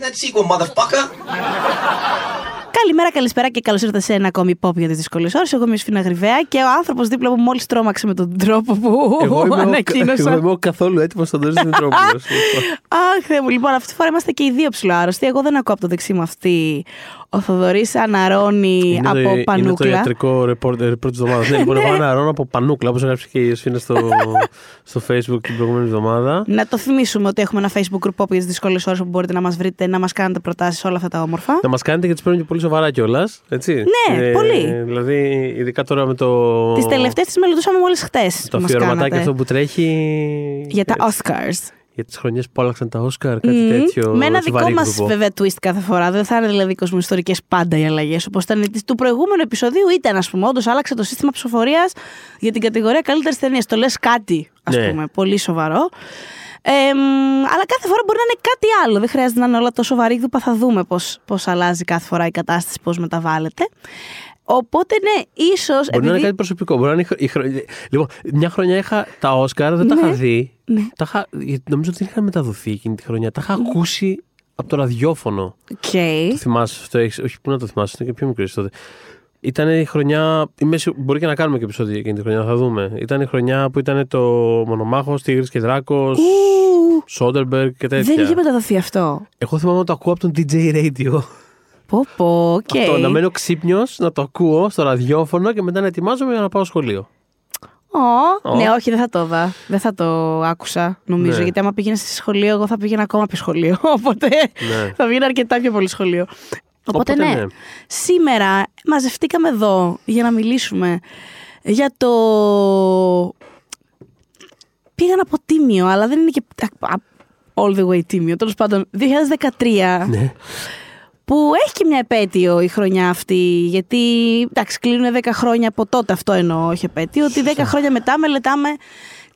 that sequel, motherfucker. Καλημέρα, καλησπέρα και καλώς ήρθατε σε ένα ακόμη pop για τις δύσκολες ώρες. Εγώ είμαι η Σφίνα Γρυβαία και ο άνθρωπος δίπλα μου μόλις τρόμαξε με τον τρόπο που Εγώ είμαι, ο, ανακοίνωσα. εγώ είμαι ο καθόλου έτοιμος στον Τόρι Δημητρόπουλο. Αχ, Θεέ μου, λοιπόν, αυτή τη φορά είμαστε και οι δύο ψηλοάρρωστοι. Εγώ δεν ακούω από το δεξί μου αυτή. Ο Θοδωρής αναρώνει από Είναι το πανούκλα. ιατρικό report της εβδομάδας. ναι, λοιπόν, εγώ αναρώνω από πανούκλα, όπως έγραψε και η Σφίνα στο, στο Facebook την προηγούμενη εβδομάδα. Να το θυμίσουμε ότι έχουμε ένα Facebook group pop για τις δύσκολες ώρες που μπορείτε να μας βρείτε, να μας κάνετε προτάσεις, όλα αυτά τα όμορφα. Να μας κάνετε και τι παίρνουν και πολύ σοβαρά κιόλας. Ναι, πολύ. Δηλαδή, ειδικά τώρα με το. Τις τελευταίες τις μελετούσαμε μόλις χτες. Το αφιερωματάκι αυτό που τρέχει. Για τα Oscars. Για τις χρονιές που άλλαξαν τα Όσκαρ, κάτι τέτοιο. Με ένα σε δικό βαρύ μας γκρουπό. βέβαια twist κάθε φορά. Δεν θα είναι δηλαδή κοσμοϊστορικές πάντα οι αλλαγές. Όπως ήταν της- του προηγούμενου επεισοδίου, ήταν ας πούμε. Όντως άλλαξε το σύστημα ψηφοφορίας για την κατηγορία καλύτερης ταινίας. Το λες κάτι, ας Ναι. πούμε. Πολύ σοβαρό. Ε, μ, αλλά κάθε φορά μπορεί να είναι κάτι άλλο. Δεν χρειάζεται να είναι όλα τόσο βαρύγδουπα. Θα δούμε πώς αλλάζει κάθε φορά η κατάσταση, πώς μεταβάλλεται. Οπότε ναι, ίσως. Μπορεί να είναι κάτι προσωπικό. Μπορεί να είναι η χρο- η χρο- Λοιπόν, μια χρονιά είχα τα Όσκαρ, δεν τα είχα δει. ναι. Τα είχα... γιατί Νομίζω ότι δεν είχαν μεταδοθεί εκείνη τη χρονιά. Τα είχα ακούσει από το ραδιόφωνο. Το θυμάσαι αυτό, έχεις... όχι πού να το θυμάσαι, ήταν και πιο μικρής τότε. Ήταν η χρονιά. Είμαι σίγου- Μπορεί και να κάνουμε και επεισόδιο εκείνη τη χρονιά, θα δούμε. Ήταν η χρονιά που ήταν το Μονομάχος, Τίγρης και Δράκος, Σόντερμπεργκ και τέτοια. Δεν είχε μεταδοθεί αυτό. Εγώ θυμάμαι να το ακούω από τον DJ Radio. Πω, πω, οκ. Αυτό, να μένω ξύπνιος, να το ακούω στο ραδιόφωνο και μετά να ετοιμάζομαι για να πάω σχολείο. Ω, Ω. Ναι, όχι, δεν θα το είδα. Δεν θα το άκουσα, νομίζω. Ναι. Γιατί άμα πήγαινε σε σχολείο, εγώ θα πήγαινα ακόμα πιο σχολείο. Οπότε Ναι. θα πήγαινα αρκετά πιο πολύ σχολείο. Οπότε, Οπότε, ναι. ναι. Σήμερα μαζευτήκαμε εδώ για να μιλήσουμε για το. Πήγα να πω τίμιο, αλλά δεν είναι και α, α, all the way τίμιο. Τέλος πάντων, 2013 Ναι. Που έχει και μια επέτειο η χρονιά αυτή, γιατί εντάξει, κλείνουν 10 χρόνια από τότε, αυτό εννοώ, όχι επέτειο, ότι 10 χρόνια μετά μελετάμε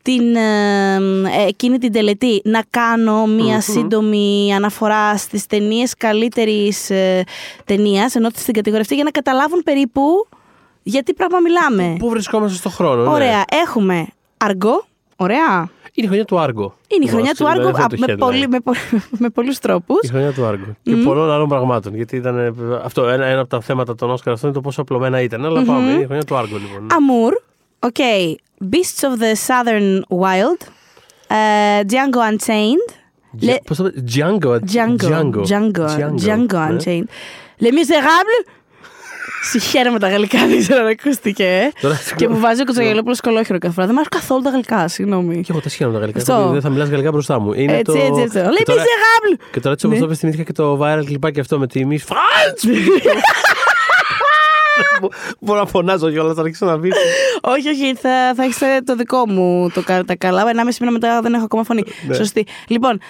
την, ε, ε, εκείνη την τελετή. Να κάνω μία σύντομη αναφορά στις ταινίες καλύτερης ε, ταινίας, ενώ στην κατηγορία αυτή, για να καταλάβουν περίπου για τι πράγμα μιλάμε. Πού βρισκόμαστε στο χρόνο, ναι. Ωραία, έχουμε αργό, ωραία. Είναι η χρονιά του Άργο. Είναι η χρονιά του Δηλαδή, Άργου αυτό α, το με, headline. πολύ, με, πο- με πολλούς τρόπους. Η χρονιά του Άργου. Και πολλών άλλων πραγμάτων. Γιατί ήταν. ε, Αυτό, ένα, ένα από τα θέματα των Όσκαρ αυτό είναι το πόσο απλωμένα ήταν. Αλλά πάμε. Είναι η χρονιά του Άργου, λοιπόν. Amour, okay. Beasts of the Southern Wild, uh, Django Unchained, Τζι- Πώς το είπε, Django. Django, Django, Django, ναι. Unchained, Les Miserables. Συγχαίρομαι τα γαλλικά, δεν ξέρω αν ακούστηκε. ε. Τώρα- και μου βάζει ο Κοτσαγελόπουλο κολόχερο κάθε φορά. Δεν μου αρέσουν καθόλου τα γαλλικά, συγγνώμη. Και εγώ τα σχένω τα γαλλικά. Αυτό. γιατί Δεν θα μιλάς γαλλικά μπροστά μου. Είναι Έτσι, το... έτσι, έτσι. Και Les τώρα- Miserables. Και τώρα έτσι όπως Ναι. το είπες, θυμήθηκα και το viral κλιπάκι αυτό με τη Miss France. Μπορώ να φωνάζω κιόλας, θα αρχίσω να πεις. όχι, όχι, θα, θα έχεις το δικό μου το κα- τα καλά. Ένα μισή μήνα μετά δεν έχω ακόμα φωνή. Ναι. Σωστή. Λοιπόν,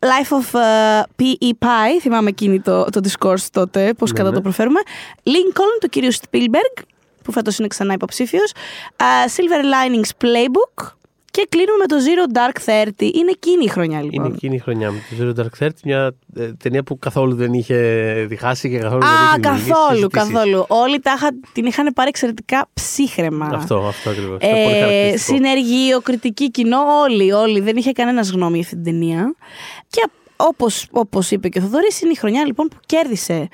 Life of uh, P.E. Pie, θυμάμαι εκείνη το, το discourse τότε, πώς κατά ναι. το προφέρουμε. Lincoln, του κύριου Spielberg, που φέτος είναι ξανά υποψήφιος. Silver Linings Playbook. Και κλείνουμε με το Zero Dark Thirty. Είναι εκείνη η χρονιά, λοιπόν. Είναι εκείνη η χρονιά με το Zero Dark Thirty, μια ε, ταινία που καθόλου δεν είχε διχάσει και καθόλου δεν Α, είχε δημιουργήσει καθόλου, συζητήσεις. καθόλου. Όλοι τα είχα, την είχαν πάρει εξαιρετικά ψύχρεμα. Αυτό, αυτό ακριβώς. Ε, συνεργείο, κριτική κοινό, όλοι, όλοι. Δεν είχε κανένα γνώμη για αυτή την ταινία. Και όπως, όπως είπε και ο Θοδωρής, είναι η χρονιά λοιπόν που κέρδισε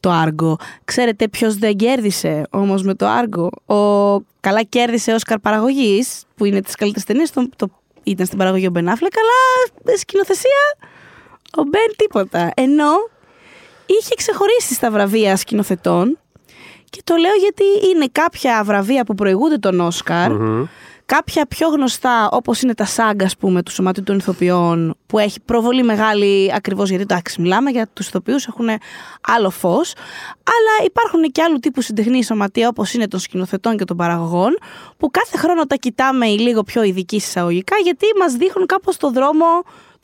το Άργο. Ξέρετε ποιος δεν κέρδισε όμως με το Άργο. Ο καλά κέρδισε Όσκαρ παραγωγής, που είναι τις καλύτερες ταινίες, το, το, ήταν στην παραγωγή ο Μπεν Αφλεκ, αλλά ε, σκηνοθεσία ο Μπεν τίποτα. Ενώ είχε ξεχωρίσει στα βραβεία σκηνοθετών και το λέω γιατί είναι κάποια βραβεία που προηγούνται τον Όσκαρ, κάποια πιο γνωστά όπως είναι τα SAG ας πούμε του Σωματείου των Ηθοποιών που έχει προβολή μεγάλη ακριβώς γιατί εντάξει μιλάμε για τους ηθοποιούς έχουν άλλο φως αλλά υπάρχουν και άλλου τύπου συντεχνή σωματεία όπως είναι των σκηνοθετών και των παραγωγών που κάθε χρόνο τα κοιτάμε οι λίγο πιο ειδικοί εισαγωγικά γιατί μας δείχνουν κάπως το δρόμο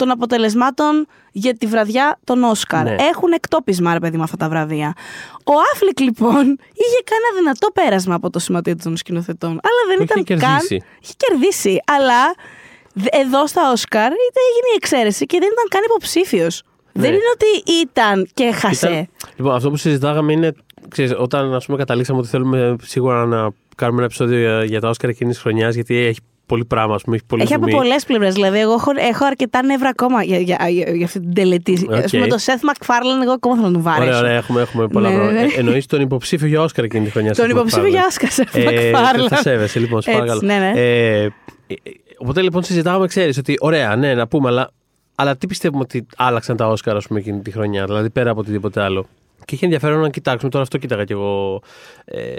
των αποτελεσμάτων για τη βραδιά των Όσκαρ. Ναι. Έχουν εκτόπισμα, ρε παιδί μου, αυτά τα βραβεία. Ο Άφλικ, λοιπόν, είχε κάνει ένα δυνατό πέρασμα από το σωματείο των σκηνοθετών. Αλλά δεν Το ήταν είχε καν. κερδίσει. Είχε κερδίσει. Αλλά δε- εδώ στα Όσκαρ είτε έγινε η εξαίρεση και δεν ήταν καν υποψήφιος. Ναι. Δεν είναι ότι ήταν και έχασε. Ήταν- Λοιπόν, αυτό που συζητάγαμε είναι, ξέρεις, όταν ας πούμε, καταλήξαμε ότι θέλουμε σίγουρα να κάνουμε ένα επεισόδιο για, για τα Όσκαρ εκείνης τη χρονιάς, γιατί έχει πολύ πράγμα, πούμε, έχει πολύ Έχει από πολλές πλευρές. Δηλαδή, εγώ έχω, έχω αρκετά νεύρα ακόμα για, για, για, για αυτή την τελετή. Okay. Α πούμε, το Seth MacFarlane, εγώ ακόμα θέλω να τον βάρω. Ωραία, ωραία, έχουμε, έχουμε πολλά Ναι, πράγματα. ναι. Ε, Εννοείς τον υποψήφιο για Όσκαρ εκείνη τη χρονιά. Τον Seth υποψήφιο MacFarlane. για Oscar, Seth Ε, MacFarlane. Θα σέβεσαι, λοιπόν, σε Έτσι, παρακαλώ. ναι, ναι. Ε, ε, οπότε λοιπόν συζητάμε, ξέρεις ότι ωραία, ναι, να πούμε, αλλά, αλλά τι πιστεύουμε ότι άλλαξαν τα Όσκαρ, ας πούμε, εκείνη τη χρονιά, δηλαδή πέρα από οτιδήποτε άλλο; Και έχει ενδιαφέρον να κοιτάξουμε, τώρα αυτό κοίταγα κι εγώ. Ε,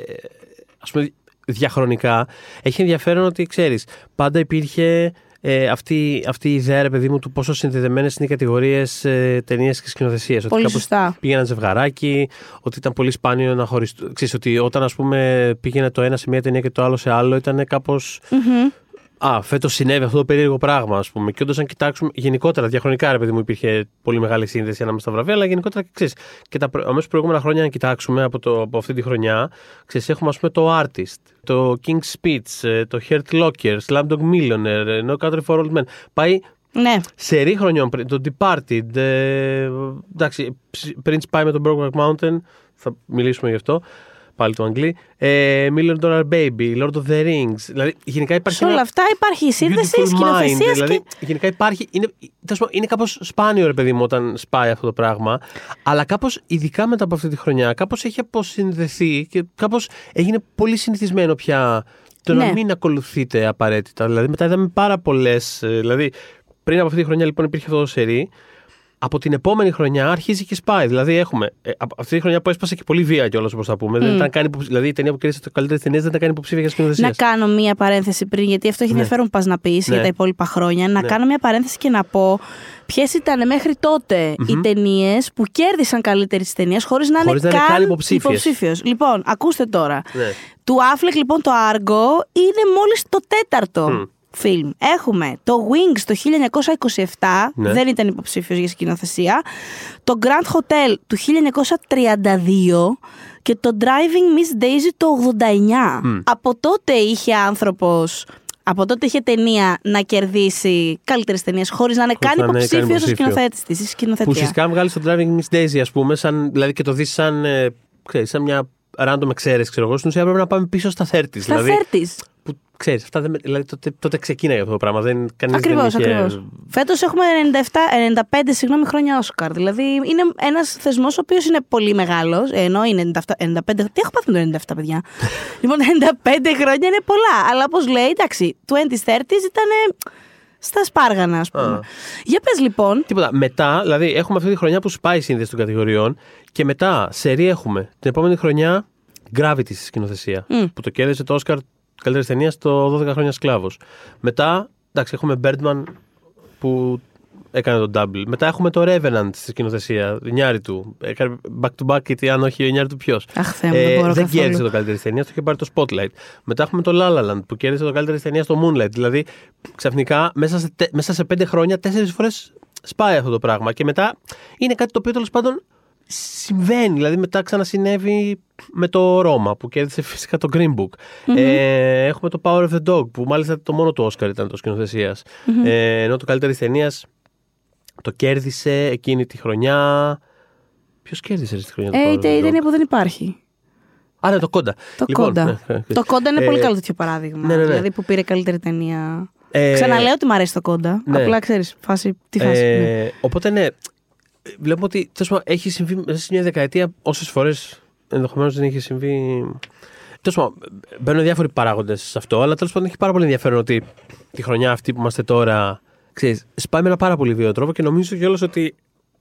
ας πούμε, διαχρονικά. Έχει ενδιαφέρον ότι ξέρεις, πάντα υπήρχε ε, αυτή, αυτή η ιδέα, ρε παιδί μου, του πόσο συνδεδεμένες είναι οι κατηγορίες ε, ταινίες και σκηνοθεσίες. Πολύ σωστά. πήγαιναν ζευγαράκι, ότι ήταν πολύ σπάνιο να χωριστούν. Ξέρεις, ότι όταν ας πούμε πήγαινε το ένα σε μια ταινία και το άλλο σε άλλο, ήταν κάπως... Α, φέτος συνέβη αυτό το περίεργο πράγμα, ας πούμε. Και όντως, αν κοιτάξουμε γενικότερα, διαχρονικά, ρε παιδί μου, υπήρχε πολύ μεγάλη σύνδεση ανάμεσα στα βραβεία, αλλά γενικότερα, ξέρεις, και τα προ- αμέσως προηγούμενα χρόνια, αν κοιτάξουμε από, το, από αυτή τη χρονιά, ξέρεις, έχουμε ας πούμε το Artist, το King's Speech, ε, το Hurt Locker, Slumdog Millionaire, ε, No Country for Old Men. Πάει Ναι. σερή χρονιών πριν, το Departed, ε, εντάξει, ψ- πριν πάει με τον Brokeback Mountain, θα μιλήσουμε γι' αυτό, πάλι το Αγγλί, ε, Million Dollar Baby, Lord of the Rings, δηλαδή γενικά υπάρχει Σε όλα ένα αυτά υπάρχει η σύνδεση beautiful mind, σκηνοθεσίας δηλαδή και. γενικά υπάρχει, είναι, τέλος πάντων, είναι κάπως σπάνιο ρε παιδί μου όταν σπάει αυτό το πράγμα, αλλά κάπως ειδικά μετά από αυτή τη χρονιά, κάπως έχει αποσυνδεθεί και κάπως έγινε πολύ συνηθισμένο πια το να Ναι. μην ακολουθείτε απαραίτητα. Δηλαδή μετά είδαμε πάρα πολλές. Δηλαδή πριν από αυτή τη χρονιά λοιπόν υπήρχε αυτό το σερί. Από την επόμενη χρονιά αρχίζει και σπάει. Δηλαδή έχουμε. ε, από αυτή τη χρονιά που έσπασε και πολύ βία κιόλας όπως θα πούμε. Δεν ήταν καν υποψ- δηλαδή η ταινία που κέρδισε το καλύτερη ταινίας δεν ήταν καν υποψήφια για σκηνοθεσία. Να κάνω μία παρένθεση πριν, γιατί αυτό έχει Ναι. ενδιαφέρον που πας να πεις Ναι. για τα υπόλοιπα χρόνια. Να Ναι. κάνω μία παρένθεση και να πω ποιες ήταν μέχρι τότε οι ταινίες που κέρδισαν καλύτερη της ταινίας χωρίς να Χωρίς είναι να είναι καν καν υποψήφιες. υποψήφιος. Λοιπόν, ακούστε τώρα. Ναι. Του Affleck λοιπόν το Argo είναι μόλις το τέταρτο. Φιλμ. Έχουμε το Wings το 1927, Ναι. δεν ήταν υποψήφιος για σκηνοθεσία. Το Grand Hotel του 1932 και το Driving Miss Daisy το 89. Από τότε είχε άνθρωπος, από τότε είχε ταινία να κερδίσει καλύτερες ταινίες χωρίς να είναι καν να είναι καν υποψήφιος ο υποψήφιο. σκηνοθέτης της. Που Σκηνοθετία. ουσιαστικά βγάλει το Driving Miss Daisy, ας πούμε, σαν, δηλαδή και το δεις σαν, ε, ξέρεις, σαν μια random εξαίρεση, ξέρω εγώ. Στην ουσία πρέπει να πάμε πίσω στα 30 Στα δηλαδή, 30. που ξέρεις, αυτά δεν, με- δηλαδή τότε, τότε ξεκίναγε αυτό το πράγμα. Δεν, κανείς Ακριβώς, δεν είχε... ακριβώς. Φέτος έχουμε 97, 95 συγγνώμη, χρόνια Όσκαρ. Δηλαδή είναι ένας θεσμός ο οποίος είναι πολύ μεγάλος. Ενώ είναι 97, 95. Τι έχω πάθει με το 97, παιδιά; λοιπόν, 95 χρόνια είναι πολλά. Αλλά όπως λέει, εντάξει, 2030 ήταν στα σπάργανα, ας πούμε. Α. Για πες λοιπόν. Τίποτα. Μετά, δηλαδή, έχουμε αυτή τη χρονιά που σπάει η σύνδεση των κατηγοριών και μετά, σερή έχουμε την επόμενη χρονιά Gravity στη σκηνοθεσία. Που το κέρδισε το Oscar καλύτερης ταινίας στο 12 χρόνια σκλάβος. Μετά, εντάξει, έχουμε Birdman που έκανε τον double. Μετά έχουμε το Revenant στη σκηνοθεσία, νιάρι του. Έκανε back to back, γιατί αν όχι, ο νιάρι του ποιος; Αχ, Θεέ μου, δεν μπορώ δεν καθόλου. κέρδισε το καλύτερη ταινία, το είχε πάρει το Spotlight. Μετά έχουμε το La La Land που κέρδισε το καλύτερη ταινία στο Moonlight. Δηλαδή, ξαφνικά μέσα σε, τε- μέσα σε πέντε χρόνια, τέσσερις φορές σπάει αυτό το πράγμα. Και μετά είναι κάτι το οποίο τέλος πάντων συμβαίνει. Δηλαδή, μετά ξανασυνέβη με το Ρώμα που κέρδισε φυσικά το Green Book. Ε, έχουμε το Power of the Dog που μάλιστα το μόνο του Oscar ήταν το σκηνοθεσια Ε, ενώ το καλύτερης ταινίας το κέρδισε εκείνη τη χρονιά. Ποιος κέρδισε στη χρονιά του Ε, Power η of the τε- η Dog? ταινία που δεν υπάρχει. Άρα το CODA. Το Λοιπόν, CODA. ναι, ναι, το CODA είναι ε, πολύ καλό τέτοιο παράδειγμα. ναι, ναι, ναι. Δηλαδή που πήρε καλύτερη ταινία. Ε, Ξαναλέω ότι μου αρέσει το CODA. ναι. Απλά ξέρεις, φάση. Τι φάση. ναι. Ε, οπότε ναι, βλέπουμε ότι τέλος πάντων, έχει συμβεί μέσα σε μια δεκαετία όσες φορές ενδεχομένως δεν είχε συμβεί. Τέλος πάντων, μπαίνουν διάφοροι παράγοντες σε αυτό, αλλά τέλος πάντων έχει πάρα πολύ ενδιαφέρον ότι τη χρονιά αυτή που είμαστε τώρα. Ξέρεις, σπάει με ένα πάρα πολύ βίαιο τρόπο και νομίζω κιόλας ότι.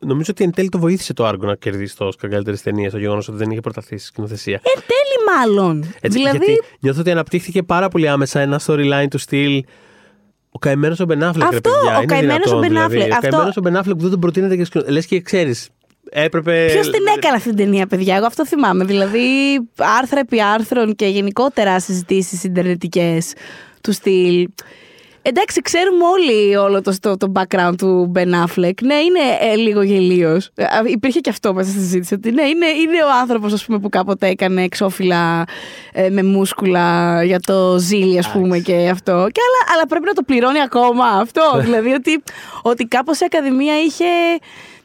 Νομίζω ότι εν τέλει το βοήθησε το Άργο να κερδίσει το Oscar καλύτερης ταινίας, το γεγονός ότι δεν είχε προταθεί στη σκηνοθεσία. Εν τέλει, μάλλον. Έτσι, δηλαδή. Γιατί νιώθω ότι αναπτύχθηκε πάρα πολύ άμεσα ένα storyline του στυλ. Ο καημένος ο Μπενάφλεκ, ρε Αυτό, παιδιά. ο είναι καημένος δυνατόν, ο Ben δηλαδή. Affleck. Ο Αυτό- καημένος ο Μπενάφλεκ που δεν τον προτείνεται και σκηνο... Λες και ξέρεις. Έπρεπε. Ποιος την έκανε αυτή την ταινία, παιδιά. Εγώ αυτό θυμάμαι. Δηλαδή, άρθρα επί άρθρων και γενικότερα συζητήσεις ιντερνετικές του στυλ. Εντάξει, ξέρουμε όλοι όλο το, το, το background του Ben Affleck. Ναι, είναι ε, λίγο γελίος. υπήρχε και αυτό μέσα στη συζήτηση. Ότι ναι, είναι, είναι ο άνθρωπος που κάποτε έκανε εξώφυλλα ε, με μούσκουλα για το ζήλι, ας πούμε, και αυτό. Και αλλά, αλλά πρέπει να το πληρώνει ακόμα αυτό. δηλαδή ότι, ότι κάπως η Ακαδημία είχε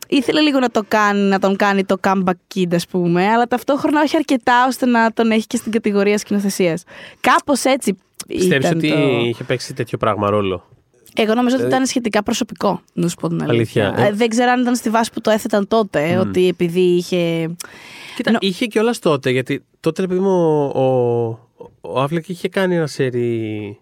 ήθελε λίγο να, το κάνει, να τον κάνει το comeback kid, ας πούμε, αλλά ταυτόχρονα όχι αρκετά ώστε να τον έχει και στην κατηγορία σκηνοθεσίας. Κάπως έτσι. Πιστεύεις ότι το... είχε παίξει τέτοιο πράγμα ρόλο; Εγώ νομίζω ότι ήταν σχετικά προσωπικό, να σου πω την αλήθεια. αλήθεια. Ε, δεν ξέρω αν ήταν στη βάση που το έθεταν τότε, ότι επειδή είχε. Κοίτα, Νο... είχε κιόλας τότε, γιατί τότε επειδή μου ο, ο, ο είχε κάνει ένα σερί.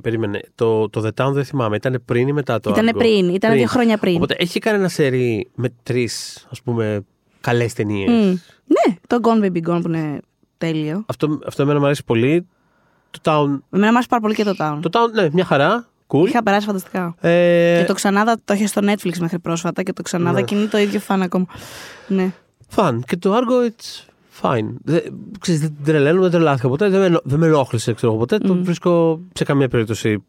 Περίμενε. Το, το The Town δεν θυμάμαι. Ήταν πριν ή μετά το Ήταν πριν, ήταν δύο χρόνια πριν. Οπότε έχει κάνει ένα σερί με τρεις, ας πούμε, καλές ταινίες. Mm. Ναι, το Gone Baby Gone που είναι τέλειο. Αυτό, αυτό εμένα μου αρέσει πολύ. Το Town. Εμένα μου αρέσει πάρα πολύ και το Town. Το Town, ναι, μια χαρά. Cool. Είχα περάσει φανταστικά. Ε... Και το ξανάδα το είχε στο Netflix μέχρι πρόσφατα και το ξανάδα ναι. και είναι το ίδιο φαν ακόμα. Ναι. Φαν. Και το Argo, it's fine. Δεν, ξέρεις, δεν τρελαίνω, δεν τρελάθηκα ποτέ. Δεν με, δεν με ενόχλησε ξέρω, ποτέ. Mm. Το βρίσκω σε καμία περίπτωση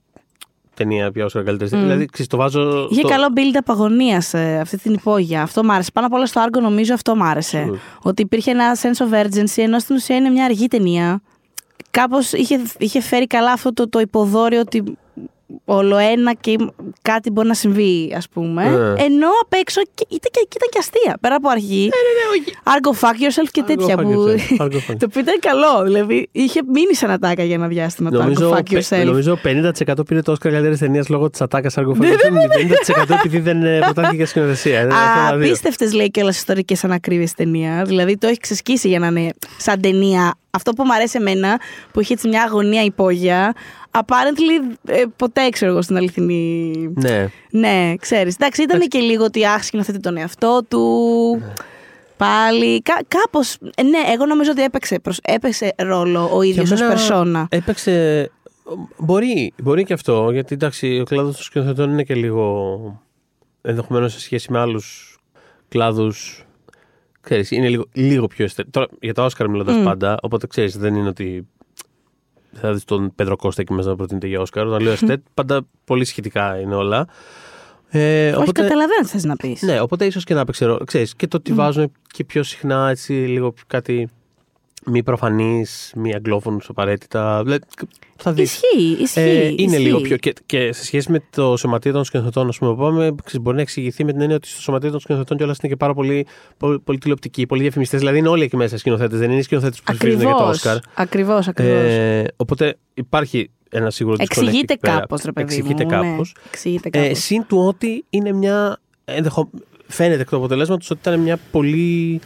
ταινία πια όσο καλύτερη. Mm. Δηλαδή, ξέρεις, το βάζω. Είχε καλό build απαγωνία ε, αυτή την υπόγεια. Αυτό μ' άρεσε. Πάνω απ' όλα στο Argo νομίζω αυτό μ' άρεσε. Mm. Ότι υπήρχε ένα sense of urgency, ενώ στην ουσία είναι μια αργή ταινία. Κάπως είχε, είχε φέρει καλά αυτό το, το υποδόριο ότι όλο ένα και κάτι μπορεί να συμβεί, ας πούμε. Ε. Ενώ απ' έξω ήταν και, ήταν και αστεία. Πέρα από αρχή. Ναι, ναι, ναι, Argo fuck yourself και τέτοια που. το οποίο ήταν καλό. Δηλαδή είχε μείνει σαν ατάκα για ένα διάστημα νομίζω, το Argo fuck yourself. Νομίζω 50% πήρε το Oscar καλύτερη ταινία λόγω της ατάκας Argo fuck yourself. 50% επειδή δεν ε, προτάθηκε σκηνοθεσία. Απίστευτες λέει και όλες ιστορικές ανακρίβειες ταινία. Δηλαδή το έχει ξεσκίσει για να είναι σαν ταινία. Αυτό που μου αρέσει εμένα, που είχε έτσι μια αγωνία υπόγεια, apparently ε, ποτέ ξέρω εγώ στην αληθινή. Ναι. Ναι, ξέρεις. Εντάξει, ήταν και λίγο ότι άχ, σκηνοθέτει τον εαυτό του. Ναι. Πάλι. Κά, Κάπως. Ε, ναι, εγώ νομίζω ότι έπαιξε, προς, έπαιξε ρόλο ο ίδιος ως περσόνα. Έπαιξε. Μπορεί, μπορεί και αυτό, γιατί εντάξει, ο κλάδος των σκηνοθετών είναι και λίγο. ενδεχομένως σε σχέση με άλλους κλάδους. Ξέρεις, είναι λίγο, λίγο πιο αισθητικό. Τώρα για τα Όσκαρ μιλώντας mm. πάντα, οπότε ξέρεις, δεν είναι ότι θα δεις τον Πέτρο Κώστα εκεί μέσα να προτείνεται για Όσκαρ. Όταν λέω Εστέτ, πάντα πολύ σχετικά είναι όλα. Ε, Όχι, οπότε, καταλαβαίνω τι θες να πεις. Ναι, οπότε ίσως και να παίξει ρόλο. και το ότι mm. βάζουν και πιο συχνά έτσι λίγο κάτι μη προφανείς, μη αγγλόφωνου απαραίτητα. Θα δεις. Ισχύει, ισχύει. Ε, είναι ισχύει. λίγο πιο. Και, και, σε σχέση με το σωματείο των σκηνοθετών, ας πούμε, πάμε, μπορεί να εξηγηθεί με την έννοια ότι στο σωματείο των σκηνοθετών κιόλας είναι και πάρα πολύ, πολύ, πολύ τηλεοπτικοί, πολύ διαφημιστές. Δηλαδή είναι όλοι εκεί μέσα σκηνοθέτες, δεν είναι οι σκηνοθέτες που ψηφίζουν για το Όσκαρ. Ακριβώς, ακριβώς. Ε, οπότε υπάρχει ένα σίγουρο Εξηγείται κάπως, ρε παιδί. Εξηγείται κάπως. Ναι, ε, συν του ότι είναι μια. Ενδεχο... Φαίνεται εκ του αποτελέσματος ότι ήταν μια πολύ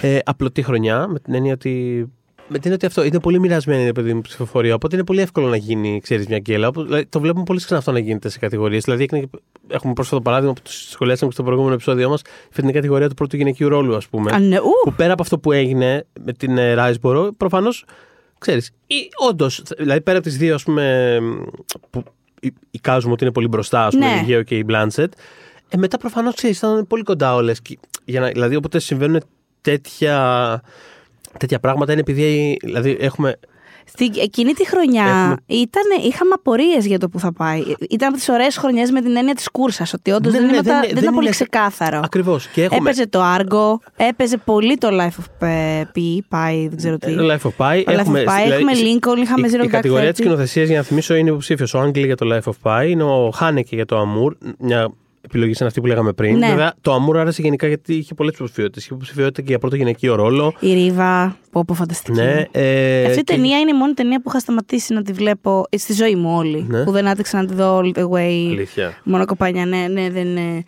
ε, απλωτή χρονιά, με την έννοια ότι με την ότι αυτό είναι πολύ μοιρασμένη η παιδί μου ψηφοφορία. Οπότε είναι πολύ εύκολο να γίνει, ξέρεις, μια γκέλα. Δηλαδή, το βλέπουμε πολύ συχνά αυτό να γίνεται σε κατηγορίες. Δηλαδή, έχουμε πρόσφατο παράδειγμα που το σχολιάσαμε και στο προηγούμενο επεισόδιο μας, την κατηγορία του πρώτου γυναικείου ρόλου, ας πούμε. Ναι, που πέρα από αυτό που έγινε με την Ράισμπορο, προφανώς ξέρεις. Όντως, δηλαδή πέρα από τις δύο, ας πούμε, που εικάζουμε ότι είναι πολύ μπροστά, ας πούμε, ναι. η Γέο και η Μπλάντσετ. Ε, μετά προφανώς ξέρεις, ήταν πολύ κοντά όλες. Δηλαδή, όποτε συμβαίνουν τέτοια, τέτοια πράγματα είναι επειδή δηλαδή, έχουμε στην εκείνη τη χρονιά Έχουμε... ήταν, είχαμε απορίες για το που θα πάει. Ήταν από τις ωραίες χρονιές με την έννοια της κούρσας. Ότι όντως ναι, δεν, ναι, δεν, δεν, ήταν πολύ ξεκάθαρο. Ακριβώς. Έχουμε... Έπαιζε το Argo, έπαιζε πολύ το Life of Pi, Pi δεν ξέρω τι. Το Life of Pi. Έχουμε, Pi, δηλαδή, έχουμε Lincoln, είχαμε Zero Η, η κατηγορία της κοινοθεσίας, για να θυμίσω, είναι υποψήφιος. Ο Άγγλι για το Life of Pi, είναι ο Χάνεκε για το Amour. Μια επιλογή σαν αυτή που λέγαμε πριν. Ναι. Βέβαια, το Αμούρ άρεσε γενικά γιατί είχε πολλές υποψηφιότητες. Είχε υποψηφιότητα και για πρώτο γυναικείο ρόλο. Η Ρίβα, πω πω φανταστική. Ναι, ε, αυτή η και... ταινία είναι η μόνη ταινία που είχα σταματήσει να τη βλέπω στη ζωή μου όλη. Ναι. Που δεν άτυξα να τη δω all the way. Αλήθεια. Μόνο κοπάνια, ναι, ναι, δεν. Ναι.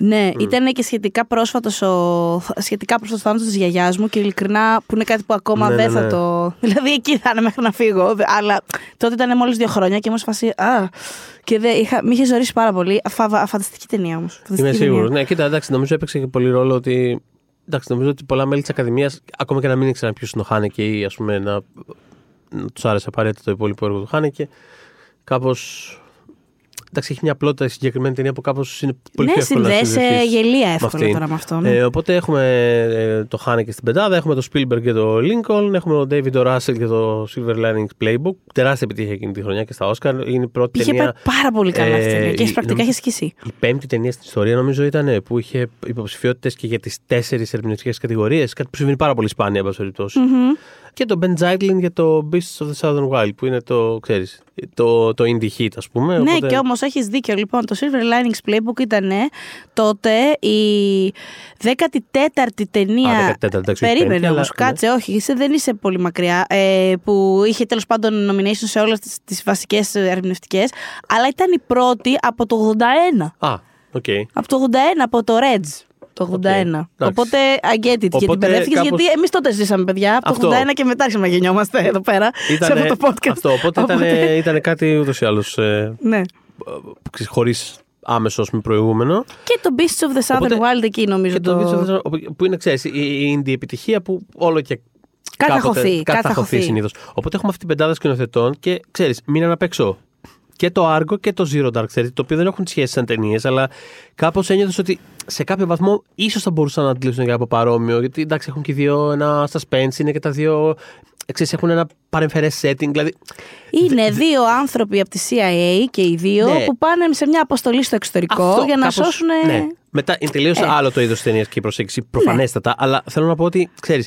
Ναι, mm. ήταν και σχετικά πρόσφατος ο σχετικά πρόσφατος θάνατος της γιαγιάς μου και ειλικρινά που είναι κάτι που ακόμα ναι, δεν ναι, θα ναι. το... Δηλαδή εκεί θα είναι μέχρι να φύγω, αλλά τότε ήταν μόλις δύο χρόνια και ήμουν σφασί... Α, και δε, είχα, με είχε ζωρίσει πάρα πολύ. Φαβα, φανταστική ταινία όμως. Είμαι σίγουρος. Ναι, κοίτα, εντάξει, νομίζω έπαιξε και πολύ ρόλο ότι. Εντάξει, νομίζω ότι πολλά μέλη της Ακαδημίας, ακόμα και να μην ήξεραν ποιος είναι ο Χάνεκε ή ας πούμε, να, να τους άρεσε απαραίτητα το υπόλοιπο έργο του Χάνεκε, κάπω Εντάξει, έχει μια πλότητα η συγκεκριμένη ταινία που κάπως είναι πολύ ναι, πιο εύκολο να συνδέσει γελία εύκολα τώρα με αυτό. Ναι. Ε, οπότε έχουμε ε, το Χάνεκε στην πεντάδα, έχουμε το Spielberg και το Lincoln, έχουμε τον David ο Russell και το Silver Linings Playbook. Τεράστια επιτυχία εκείνη τη χρονιά και στα Oscar. Είναι η πρώτη είχε ταινία. πάρα πολύ καλά αυτή ε, και πρακτικά έχει σκίσει. Η πέμπτη ταινία στην ιστορία νομίζω ήταν ε, που είχε υποψηφιότητες και για τις τέσσερις ερμηνευτικές κατηγορίες. Κάτι που συμβαίνει πάρα πολύ σπάνια, εν περιπτώσει. Και το Ben Zeitlin για το Beasts of the Southern Wild, που είναι το, ξέρεις, το, το indie hit, ας πούμε. Ναι, οπότε... και όμως έχεις δίκιο. Λοιπόν, το Silver Linings Playbook ήταν τότε η 14η ταινία. Α, 14, εντάξει, Περίμενε όμως, κάτσε, ναι. όχι, είσαι, δεν είσαι πολύ μακριά. Ε, που είχε τέλος πάντων nomination σε όλες τις βασικές ερμηνευτικές. Αλλά ήταν η πρώτη από το 81. Α, okay. Από το 81, από το Reds το 81. Okay. Οπότε I get it γιατί μπερδεύτηκες. Κάπως... Γιατί εμείς τότε ζήσαμε, παιδιά. Από το 81 και μετά άρχισαμε να γεννιόμαστε εδώ πέρα. Ήτανε... σε αυτό το podcast. Αυτό. Οπότε, οπότε... ήταν κάτι ούτως ή άλλως. Ε... Ναι. Χωρίς άμεσο με προηγούμενο. Και το Beasts of the Southern Οπότε, Wild εκεί νομίζω. Και το, το... Beasts of the που είναι, ξέρεις, η indie επιτυχία που όλο και. Κάτι θα χωθεί. Κάτι θα χωθεί συνήθως. Οπότε έχουμε αυτή την πεντάδα σκηνοθετών και ξέρεις, μείναν απ' έξω και το Argo και το Zero Dark Thirty, το οποίο δεν έχουν σχέση σαν ταινίες, αλλά κάπως ένιωθες ότι σε κάποιο βαθμό ίσως θα μπορούσαν να αντλήσουν για από παρόμοιο. Γιατί εντάξει, έχουν και δύο ένα suspense, είναι και τα δύο. Ξέρεις, έχουν ένα παρεμφερές setting. Δηλαδή... Είναι δύο άνθρωποι από τη CIA και οι δύο ναι. που πάνε σε μια αποστολή στο εξωτερικό Αυτό, για να κάπως, σώσουν. Ναι. Μετά είναι τελείως ε. άλλο το είδος ταινίας και η προσέγγιση, προφανέστατα. Ναι. Αλλά θέλω να πω ότι, ξέρεις,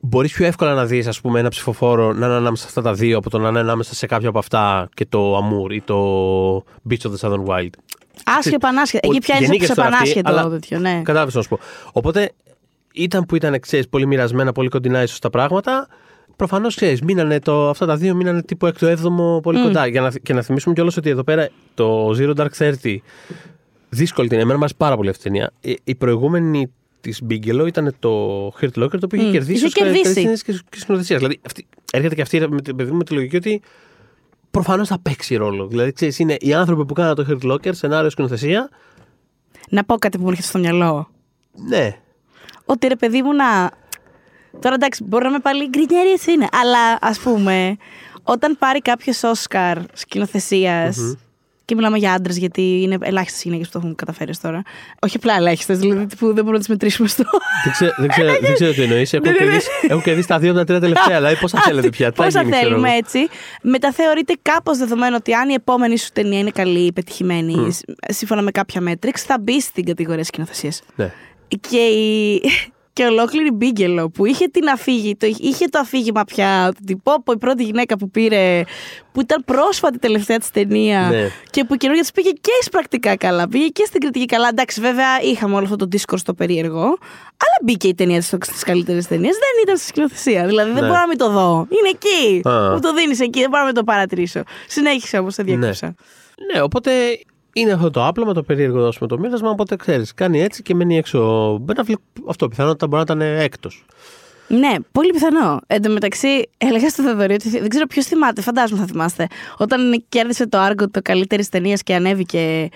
μπορείς πιο εύκολα να δεις ένα ψηφοφόρο να είναι ανάμεσα σε αυτά τα δύο από το να είναι ανάμεσα σε κάποιο από αυτά και το Amour ή το Beach of the Southern Wild. Άσχετα, πανάσχετα. Εκεί πια είναι πανάσχετο τέτοιο, ναι. Κατάλαβες να σου πω. Οπότε ήταν που ήταν ξέρεις, πολύ μοιρασμένα, πολύ κοντινά ίσως τα πράγματα. Προφανώς ξέρεις, μείνανε το, αυτά τα δύο μείνανε τύπου εκ 7ο πολύ mm. κοντά. Για να, και να θυμίσουμε κιόλας ότι εδώ πέρα το Zero Dark 30 δύσκολη την εμένα, μα πάρα πολύ αυτή ταινία. Η, η προηγούμενη της Bigelow ήταν το Hurt Locker, το οποίο είχε κερδίσει ως καλύτερη και σκηνοθεσίας. Δηλαδή αυτή, έρχεται και αυτή με, με τη λογική ότι προφανώς θα παίξει ρόλο. Δηλαδή, ξέρεις, είναι οι άνθρωποι που κάναν το Hurt Locker, σενάριο σκηνοθεσία. Να πω κάτι που μου έρχεται στο μυαλό. Ναι. Ότι ρε παιδί μου να. Τώρα εντάξει, μπορεί να είμαι πάλι γκρινιέρι είναι, αλλά ας πούμε, όταν πάρει κάποιος Όσκαρ σκηνοθεσίας. Mm-hmm και μιλάμε για άντρες, γιατί είναι ελάχιστες γυναίκες που το έχουν καταφέρει τώρα. Όχι απλά ελάχιστες, δηλαδή που δεν μπορούμε να τις μετρήσουμε στο. Δεν ξέρω, δεν ξέρω, δεν ξέρω τι εννοείς. Έχω, έχω κερδίσει τα δύο από τα τρία τελευταία. Δηλαδή, πόσα θέλετε πια; Πόσα θέλουμε έτσι. Μετά θεωρείται κάπως δεδομένο ότι αν η επόμενη σου ταινία είναι καλή, πετυχημένη, σύμφωνα με κάποια μέτρηξ, θα μπει στην κατηγορία σκηνοθεσίας. Ναι. Και η, και ολόκληρη Μπίγκελο που είχε την αφήγη, το, είχε το αφήγημα πια. Την Πόπο, η πρώτη γυναίκα που πήρε, που ήταν πρόσφατη τελευταία της ταινία ναι. και που καινούργια της πήγε και πρακτικά καλά. Πήγε και στην κριτική καλά. Εντάξει, βέβαια είχαμε όλο αυτό το discourse στο περίεργο, αλλά μπήκε η ταινία στι καλύτερε ταινίε. Δεν ήταν στη σκηνοθεσία. Δηλαδή δεν ναι. μπορώ να μην το δω. Είναι εκεί. Μου το δίνεις εκεί, δεν μπορώ να μην το παρατηρήσω. Συνέχισε όμως, δεν διέκοψα. Ναι. ναι, οπότε είναι αυτό το άπλωμα, το περίεργο δώσουμε το μοίρασμα. Οπότε ξέρεις, κάνει έτσι και μένει έξω. Αυτό πιθανότητα μπορεί να ήταν έκτος. Ναι, πολύ πιθανό. Εν τω μεταξύ, έλεγα στο Θεοδωρή ότι δεν ξέρω ποιος θυμάται, φαντάζομαι θα θυμάστε. Όταν κέρδισε το άργο το καλύτερης ταινίας και ανέβηκε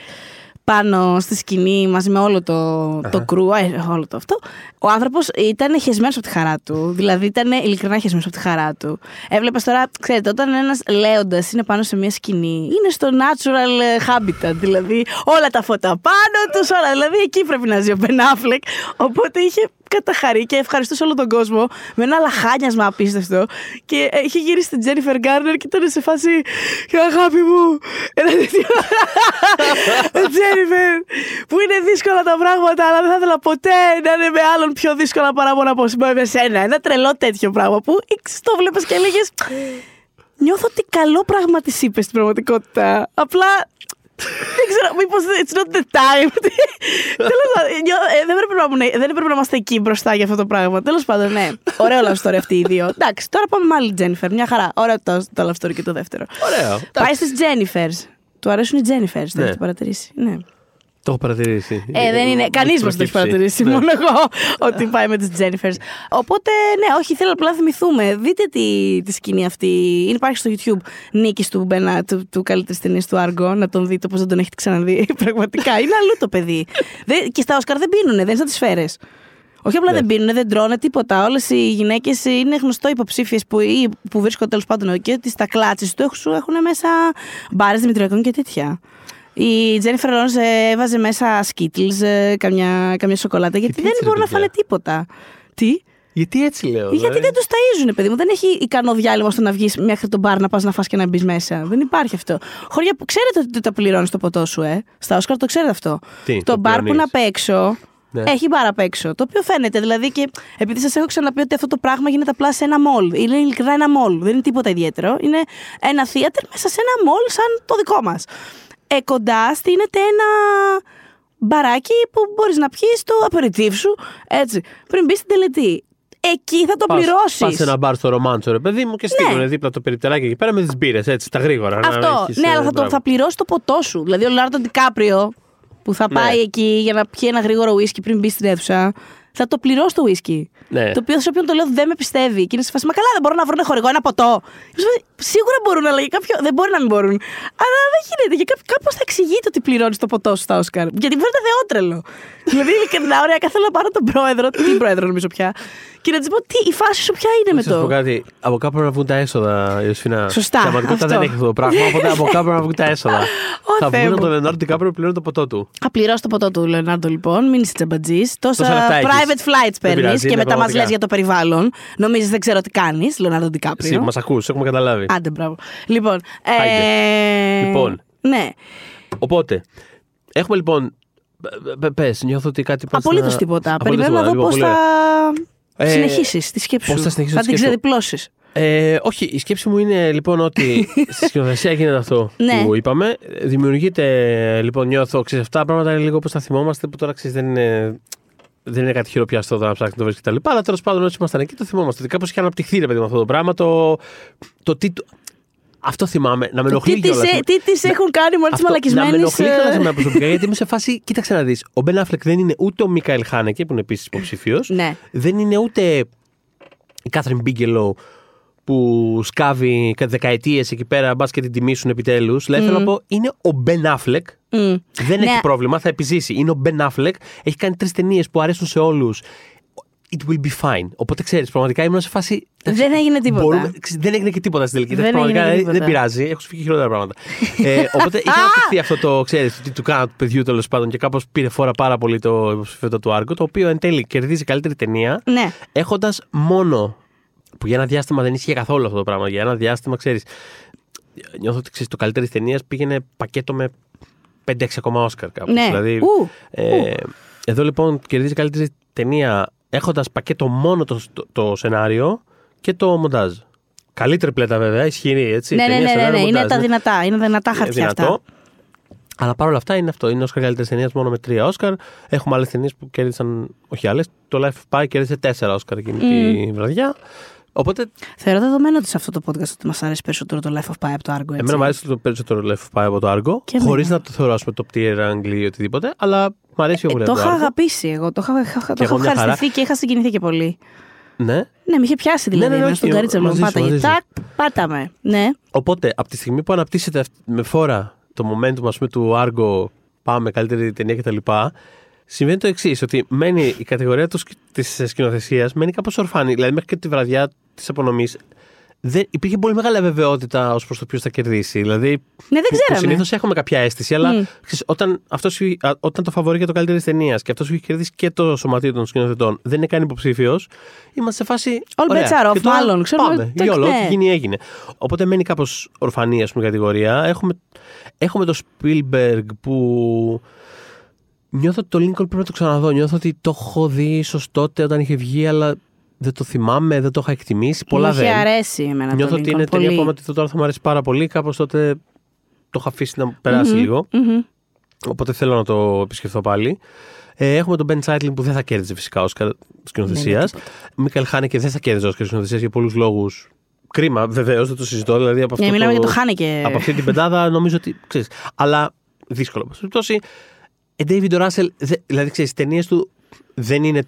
πάνω στη σκηνή μαζί με όλο το, το κρού, όλο το αυτό. Ο άνθρωπος ήταν χεσμένος από τη χαρά του. Δηλαδή ήταν ειλικρινά χεσμένος από τη χαρά του. Έβλεπες τώρα, ξέρετε, όταν ένας λέοντας είναι πάνω σε μια σκηνή, είναι στο natural habitat. Δηλαδή όλα τα φώτα πάνω τους, όλα. Δηλαδή εκεί πρέπει να ζει ο Μπενάφλεκ. Οπότε είχε καταχαρεί και ευχαριστούσε όλο τον κόσμο με ένα λαχάνιασμα απίστευτο. Και είχε γυρίσει στην Τζένιφερ Γκάρνερ και ήταν σε φάση. Αγάπη μου! Ένα τέτοιο. Τζένιφερ! Που είναι δύσκολα τα πράγματα, αλλά δεν θα ήθελα ποτέ να είναι με άλλον πιο δύσκολα παρά μόνο από με σένα. Ένα τρελό τέτοιο πράγμα που το βλέπεις και έλεγες. Νιώθω ότι καλό πράγμα της είπες στην πραγματικότητα. Απλά δεν ξέρω, μήπως it's not the time. Τέλος πάντων, ε, δεν έπρεπε να είμαστε εκεί μπροστά για αυτό το πράγμα. Τέλος πάντων, ναι. Ωραίο love story αυτοί οι δύο. Εντάξει, τώρα πάμε με άλλη Τζένιφερ. Μια χαρά. Ωραίο το, το love story και το δεύτερο. Ωραίο. Πάει στις Τζένιφερ. Του αρέσουν οι Τζένιφερς, δεν έχετε παρατηρήσει. Ναι. Το έχω παρατηρήσει. Ε, δεν είναι. Κανείς μας το έχει παρατηρήσει. Ναι. Μόνο εγώ ότι πάει με τις Τζένιφερς. Οπότε, ναι, όχι, θέλω απλά να θυμηθούμε. Δείτε τη, τη σκηνή αυτή. Υπάρχει στο YouTube νίκης του Μπένα, του, του καλύτερης ταινίας του Άργο. Να τον δείτε πώς δεν τον έχετε ξαναδεί. Πραγματικά είναι αλλού το παιδί. και στα Όσκαρ δεν πίνουν, δεν είναι σαν τις σφαίρες. Όχι απλά ναι. δεν πίνουν, δεν τρώνε τίποτα. Όλες οι γυναίκες είναι γνωστό υποψήφιες που, που βρίσκονται τέλος πάντων και ότι στα κλάτσες του έχουν μέσα μπάρες δημητριακών και τέτοια. Η Τζένιφερ Λόνς έβαζε μέσα σκίτλς, καμιά, καμιά σοκολάτα, γιατί, γιατί δεν μπορούν να φάνε τίποτα. Τι; Γιατί έτσι λέω. Γιατί δεν τους ταΐζουν, παιδί μου. Δεν έχει ικανό διάλειμμα στο να βγεις μέχρι τον μπαρ να πας να φας και να μπεις μέσα. Δεν υπάρχει αυτό. Χωριά που ξέρετε ότι τα πληρώνεις το ποτό σου, ε; Στα Όσκαρ το ξέρετε αυτό. Τι, το, το μπαρ που είναι απ' έξω Ναι. Έχει μπάρα απ' έξω. Το οποίο φαίνεται. Δηλαδή και επειδή σας έχω ξαναπεί ότι αυτό το πράγμα γίνεται απλά σε ένα μολ. Είναι ειλικρινά ένα μολ. Δεν είναι τίποτα ιδιαίτερο. Είναι ένα θέατρο μέσα σε ένα μολ σαν το δικό μας. Ε, κοντά στείνεται ένα μπαράκι που μπορείς να πιεις το απεριτήφ σου έτσι, πριν μπεις στην τελετή εκεί θα το πληρώσεις. Πας σε ένα μπαρ στο ρομάντσο, ρε παιδί μου, και στείλουν ναι. δίπλα το περιπτεράκι εκεί πέρα με τις μπύρες, έτσι, τα γρήγορα. Αυτό. ναι, αλλά θα, το, θα πληρώσει το ποτό σου. Δηλαδή, ο Λάρντο Ντικάπριο που θα ναι. πάει εκεί για να πιει ένα γρήγορο ουίσκι πριν μπει στην αίθουσα, θα το πληρώσει το ουίσκι. Ναι. Το οποίο σε όποιον το λέω δεν με πιστεύει. Και είναι σε φάση, μα καλά, δεν μπορούν να βρουν χορηγό ένα ποτό. Σίγουρα μπορούν, αλλά για κάποιο. Δεν μπορεί να μην μπορούν. Αλλά δεν γίνεται. Για κάποιο... Κάπως θα εξηγείται ότι πληρώνεις το ποτό σου στα Όσκαρ. Γιατί φαίνεται θεότρελο. δηλαδή, ειλικρινά, ωραία, θέλω να πάρω τον πρόεδρο, την πρόεδρο νομίζω πια, και να της πω τι, η φάση σου ποια είναι με το. Να κάτι. Από κάπου να βγουν τα έσοδα, Ιωσήφινα. Σωστά. Πραγματικότητα δεν έχει αυτό το πράγμα. Οπότε από κάπου να βγουν τα έσοδα. θα βγουν τον Λεωνάρντο Τικάπριο που πληρώνει το ποτό του. Θα πληρώσει το ποτό του, Λεωνάρντο λοιπόν. Μην είσαι τσαμπατζής. Τόσα private flights παίρνεις και μετά μας λες για το περιβάλλον. Νομίζεις δεν ξέρω τι κάνεις, Λεωνάρντο Τικάπριο. Εσύ μας ακούς, έχουμε καταλάβει. Άντε, μπράβο. Λοιπόν. Ε... Λοιπόν. Ναι. Οπότε, έχουμε λοιπόν. Πες, νιώθω ότι κάτι πάει Απολύτως τίποτα. Περιμένω να δω πώς θα ε, συνεχίσεις τη σκέψη σου. Θα, θα την ξεδιπλώσεις. Ε, όχι, η σκέψη μου είναι λοιπόν ότι στη σκηνοθεσία γίνεται αυτό ναι. που είπαμε. Δημιουργείται, λοιπόν, νιώθω, ξέρεις, αυτά τα πράγματα είναι λίγο όπως τα θυμόμαστε, που τώρα ξέρεις δεν είναι, δεν είναι κάτι χειροπιαστό να ψάχνει το βρεις κτλ. Αλλά τέλος πάντων, όσοι ήμασταν εκεί, το θυμόμαστε. Ότι κάπως είχε αναπτυχθεί ρε παιδί με αυτό το πράγμα. Το, το τι, αυτό θυμάμαι. Να με ενοχλεί κιόλας. Τι τις έχουν κάνει με όλε τι μαλακισμένες. Να με ενοχλεί κιόλας με προσωπικά γιατί είμαι σε φάση. Κοίταξε να δεις. Ο Μπεν Αφλεκ δεν είναι ούτε ο Μίκαελ Χάνεκε που είναι επίσης υποψήφιο. Ναι. Δεν είναι ούτε η Κάθριν Μπίγκελο που σκάβει δεκαετίες εκεί πέρα, μπας και την τιμήσουν επιτέλους. Mm. Δηλαδή θέλω να πω, είναι ο Μπεν Αφλεκ. Mm. Δεν ναι. έχει πρόβλημα, θα επιζήσει. Είναι ο Μπεν Αφλεκ. Έχει κάνει τρεις ταινίες που αρέσουν σε όλους it will be fine. Οπότε ξέρεις, πραγματικά ήμουν σε φάση. Δεν έγινε τίποτα. Μπορούμε, δεν έγινε και τίποτα στην τελική. Δεν, πραγματικά, δεν, δεν πειράζει. Έχω σου χειρότερα πράγματα. ε, οπότε είχε αναπτυχθεί αυτό το, ξέρεις, τι του κάνω του παιδιού τέλος πάντων και κάπως πήρε φόρα πάρα πολύ το υποψηφιότητα του Άργο, το οποίο εν τέλει κερδίζει καλύτερη ταινία, ναι. έχοντας μόνο. Που για ένα διάστημα δεν ίσχυε καθόλου αυτό το πράγμα. Για ένα διάστημα, ξέρεις. Νιώθω ότι ξέρεις, το καλύτερη ταινία πήγαινε πακέτο με 5-6 ακόμα Όσκαρ κάπου. Ναι. Δηλαδή, ου, ε, ου. Εδώ λοιπόν κερδίζει καλύτερη ταινία έχοντας πακέτο μόνο το, το, το, σενάριο και το μοντάζ. Καλή τριπλέτα βέβαια, ισχυρή έτσι. Ναι, ναι, ναι, ναι, ναι, είναι τα δυνατά. Είναι δυνατά χαρτιά αυτά. Αλλά παρόλα αυτά είναι αυτό. Είναι Όσκαρ καλύτερης ταινίας μόνο με τρία Όσκαρ. Έχουμε άλλες ταινίες που κέρδισαν, όχι άλλες. Το Life of Pi κέρδισε τέσσερα Όσκαρ εκείνη mm. τη βραδιά. Οπότε... Θεωρώ δεδομένο ότι σε αυτό το podcast ότι μας αρέσει περισσότερο το Life of Pi από το Argo. Έτσι. Εμένα μου αρέσει το περισσότερο το Life of Pi από το Argo. Χωρίς να το θεωρώ πούμε, το tier Angli ή οτιδήποτε. Αλλά μου αρέσει ε, Το είχα αγαπήσει εγώ. Το είχα, το είχα ευχαριστηθεί και είχα συγκινηθεί και πολύ. Ναι. Ναι, με είχε πιάσει δηλαδή. Ναι, ναι, ναι, στον καρίτσα μου. Πάταγε. Τάκ, πάταμε. Ναι. Οπότε, από τη στιγμή που αναπτύσσεται με φόρα το momentum ας πούμε, του Argo, πάμε καλύτερη ταινία κτλ. Συμβαίνει το εξής, ότι μένει η κατηγορία της σκηνοθεσίας μένει κάπως ορφάνη. Δηλαδή, μέχρι και τη βραδιά της απονομής δεν, υπήρχε πολύ μεγάλη αβεβαιότητα ως προς το ποιος θα κερδίσει. Δηλαδή, ναι, δεν ξέραμε. Συνήθως έχουμε κάποια αίσθηση, αλλά mm. ξέρεις, όταν, αυτός, όταν το φαβορεί για το καλύτερη ταινίας και αυτός που έχει κερδίσει και το σωματείο των σκηνοθετών δεν είναι καν υποψήφιος, είμαστε σε φάση. All bets are off, μάλλον. Ξέρουμε, πάμε. Για όλο, ό,τι γίνει έγινε. Οπότε μένει κάπως ορφανή, ας πούμε, κατηγορία. Έχουμε, έχουμε το Spielberg που. Νιώθω ότι το Lincoln πρέπει να το ξαναδώ. Νιώθω ότι το έχω δει ίσω τότε όταν είχε βγει, αλλά δεν το θυμάμαι, δεν το είχα εκτιμήσει. Πολλά Μου δεν. Μου αρέσει εμένα Νιώθω το ότι είναι ταινία που το τώρα θα μου αρέσει πάρα πολύ. Κάπως τότε το είχα αφήσει να περάσει mm-hmm, λίγο. Mm-hmm. Οπότε θέλω να το επισκεφθώ πάλι. Ε, έχουμε τον Ben Chaitlin που δεν θα κέρδιζε φυσικά Όσκαρ σκηνοθεσίας. Μίκαλ Χάνεκε δεν θα κέρδιζε Όσκαρ σκηνοθεσίας για πολλούς λόγους. Κρίμα, βεβαίως, δεν το συζητώ. Δηλαδή, από, ναι, αυτό το... για το Χάνεκε. από αυτή την πεντάδα νομίζω ότι. Ξέρεις, αλλά δύσκολο. Σε περιπτώσει, ε, David Russell, δηλαδή ξέρεις, οι ταινίες του δεν είναι.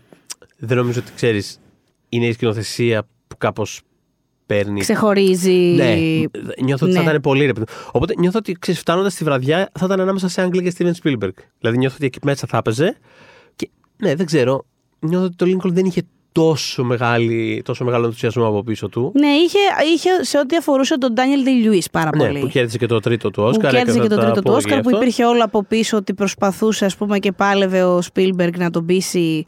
Δεν νομίζω ότι ξέρεις είναι η σκηνοθεσία που κάπως παίρνει. Ξεχωρίζει. Ναι, νιώθω ότι ναι. θα ήταν πολύ ρεπτό. Οπότε νιώθω ότι ξέρεις, φτάνοντας στη βραδιά θα ήταν ανάμεσα σε Άγγλια και Steven Spielberg. Δηλαδή νιώθω ότι εκεί μέσα θα έπαιζε. Και ναι, δεν ξέρω. Νιώθω ότι το Lincoln δεν είχε τόσο, μεγάλη, τόσο μεγάλο ενθουσιασμό από πίσω του. Ναι, είχε, είχε σε ό,τι αφορούσε τον Daniel Day-Lewis πάρα ναι, πολύ. Που κέρδισε και το τρίτο του Όσκαρ. Που κέρδισε και το τρίτο του Όσκαρ, που υπήρχε όλο από πίσω ότι προσπαθούσε ας πούμε, και πάλευε ο Spielberg να τον πείσει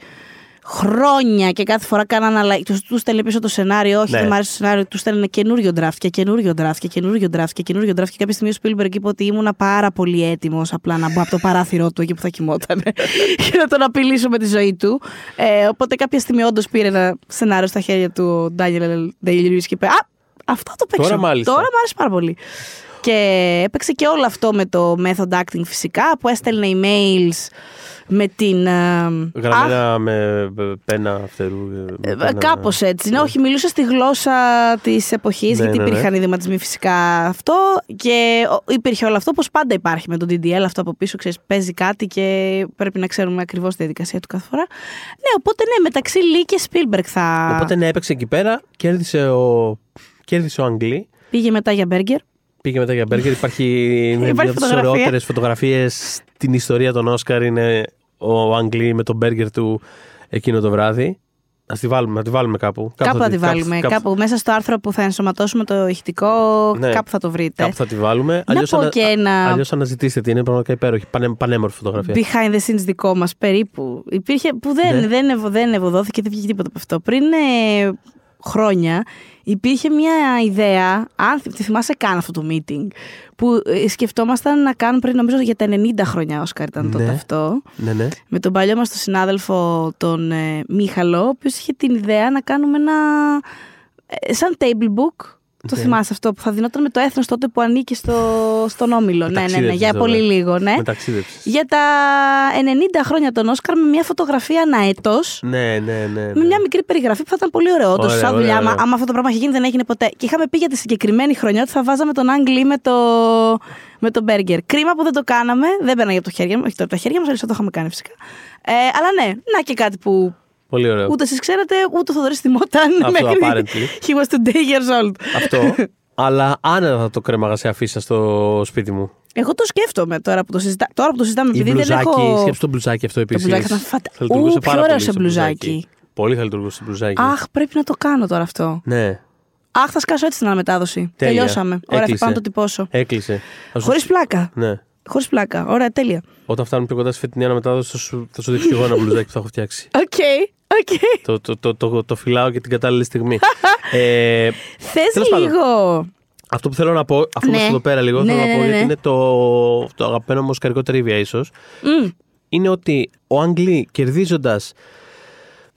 χρόνια και κάθε φορά κάνανε αλλαγή. Του τους στέλνει πίσω το σενάριο. Όχι, Ναι. δεν μου άρεσε το σενάριο. Τους στέλνει καινούριο draft και καινούριο draft και καινούριο draft και καινούριο draft. Και κάποια στιγμή ο Spielberg είπε ότι ήμουνα πάρα πολύ έτοιμος απλά να μπω από το παράθυρό του εκεί που θα κοιμόταν και να τον απειλήσω με τη ζωή του. Ε, οπότε κάποια στιγμή όντως πήρε ένα σενάριο στα χέρια του ο Daniel Day-Lewis και είπε Α, αυτό το παίξω. Τώρα μάλιστα. Τώρα μου άρεσε πάρα πολύ. Και έπαιξε και όλο αυτό με το method acting φυσικά που έστελνε emails με την. ε, Γραμμένα με πένα φτερού. με ε, πένα- Κάπως έτσι. Ναι, όχι, μιλούσα στη γλώσσα της εποχής, Ναι, γιατί ναι, ναι. υπήρχαν ειδηματισμοί φυσικά αυτό. Και ο- υπήρχε όλο αυτό, όπως πάντα υπάρχει με τον DDL. Αυτό από πίσω, ξέρεις, παίζει κάτι και πρέπει να ξέρουμε ακριβώς τη διαδικασία του κάθε φορά. Ναι, οπότε ναι, μεταξύ Λί και Spielberg θα. Οπότε ναι, έπαιξε εκεί πέρα, κέρδισε ο, κέρδισε ο Αγγλί. Πήγε μετά για μπέργκερ. Πήγε μετά για μπέργκερ. Υπάρχει μια από τις φωτογραφία. ωραιότερες φωτογραφίες στην ιστορία των Όσκαρ. Είναι ο Αγγλί με τον μπέργκερ του εκείνο το βράδυ. Α τη βάλουμε, να τη βάλουμε κάπου. Κάπου, θα θα τη βάλουμε. Κάπου, μέσα στο άρθρο που θα ενσωματώσουμε το ηχητικό, Ναι. κάπου θα το βρείτε. κάπου θα τη βάλουμε. Να πω και ένα- αλλιώς αναζητήστε την. Είναι πραγματικά υπέροχη. Πανε, πανέμορφη φωτογραφία. behind the scenes δικό μας περίπου. Υπήρχε, που δεν, Ναι. δεν, ευω- δεν ευωδόθηκε, δεν βγήκε τίποτα από αυτό. Πριν ε, χρόνια υπήρχε μια ιδέα, αν θυ- τη θυμάσαι καν αυτό το meeting, που ε, σκεφτόμασταν να κάνουν πριν νομίζω για τα 90 χρόνια Όσκαρ ήταν τότε Ναι. αυτό. Ναι, ναι. Με τον παλιό μας τον συνάδελφο τον ε, Μίχαλο, ο οποίος είχε την ιδέα να κάνουμε ένα ε, σαν table book. Το Ναι. θυμάσαι αυτό που θα δινόταν με το έθνος τότε που ανήκει στο, στον Όμιλο. Ναι, ναι, ναι, ταξίδεψες για τώρα. πολύ λίγο, ναι. Με ταξίδεψες. Για τα 90 χρόνια των Όσκαρ με μια φωτογραφία ανά έτος, Ναι, ναι, ναι. με ναι. μια μικρή περιγραφή που θα ήταν πολύ ωραίο. Όντως, Ωραία, σαν ωραία, δουλειά, άμα, ωραία. άμα αυτό το πράγμα είχε γίνει, δεν έγινε ποτέ. Και είχαμε πει για τη συγκεκριμένη χρονιά ότι θα βάζαμε τον Άγγλι με το, με το μπέργκερ. Κρίμα που δεν το κάναμε, δεν πέρναγε από το χέρια μου. Όχι τώρα από τα χέρια μα, αλλά θα το είχαμε κάνει φυσικά. Ε, αλλά ναι, να και κάτι που Πολύ ωραίο. ούτε εσείς ξέρετε, ούτε ο Θοδωρής θυμόταν. Αυτό, μέχρι- apparently. He was two years old. Αυτό. Αλλά άνετα θα το κρέμαγα σε αφίσα στο σπίτι μου. Εγώ το σκέφτομαι τώρα που το, συζητά... τώρα που το συζητάμε, Η επειδή δεν μπλουζάκι, έχω. σκέψου το μπλουζάκι αυτό επίσης. μπλουζάκι θα ήταν φατα- Ου, πιο ωραίο σε μπλουζάκι. Πολύ θα λειτουργούσε σε μπλουζάκι. Αχ, πρέπει να το κάνω τώρα αυτό. Ναι, Αχ, θα σκάσω έτσι την αναμετάδοση. Τέλεια. Τελειώσαμε. Ωραία, θα Έκλεισε. πάω να το τυπώσω. έκλεισε. Θα σου- Χωρίς πλάκα. Ναι. Χωρίς πλάκα. Ωραία, τέλεια. Όταν φτάνουμε πιο κοντά στη φετινή αναμετάδοση, θα σου, θα σου δείξω κι εγώ ένα μπλουζάκι που θα έχω φτιάξει. Οκ, οκ. το, το, το, το, το φυλάω και την κατάλληλη στιγμή. ε, Θες Τέλος πάντων. λίγο. αυτό που θέλω να πω, αφού Ναι. είμαστε εδώ πέρα λίγο, Ναι, θέλω ναι, να πω ναι, γιατί ναι. είναι το, το αγαπημένο μου οσκαρικό τρίβια ίσως. Μμ, είναι ότι ο Αγγλί κερδίζοντας.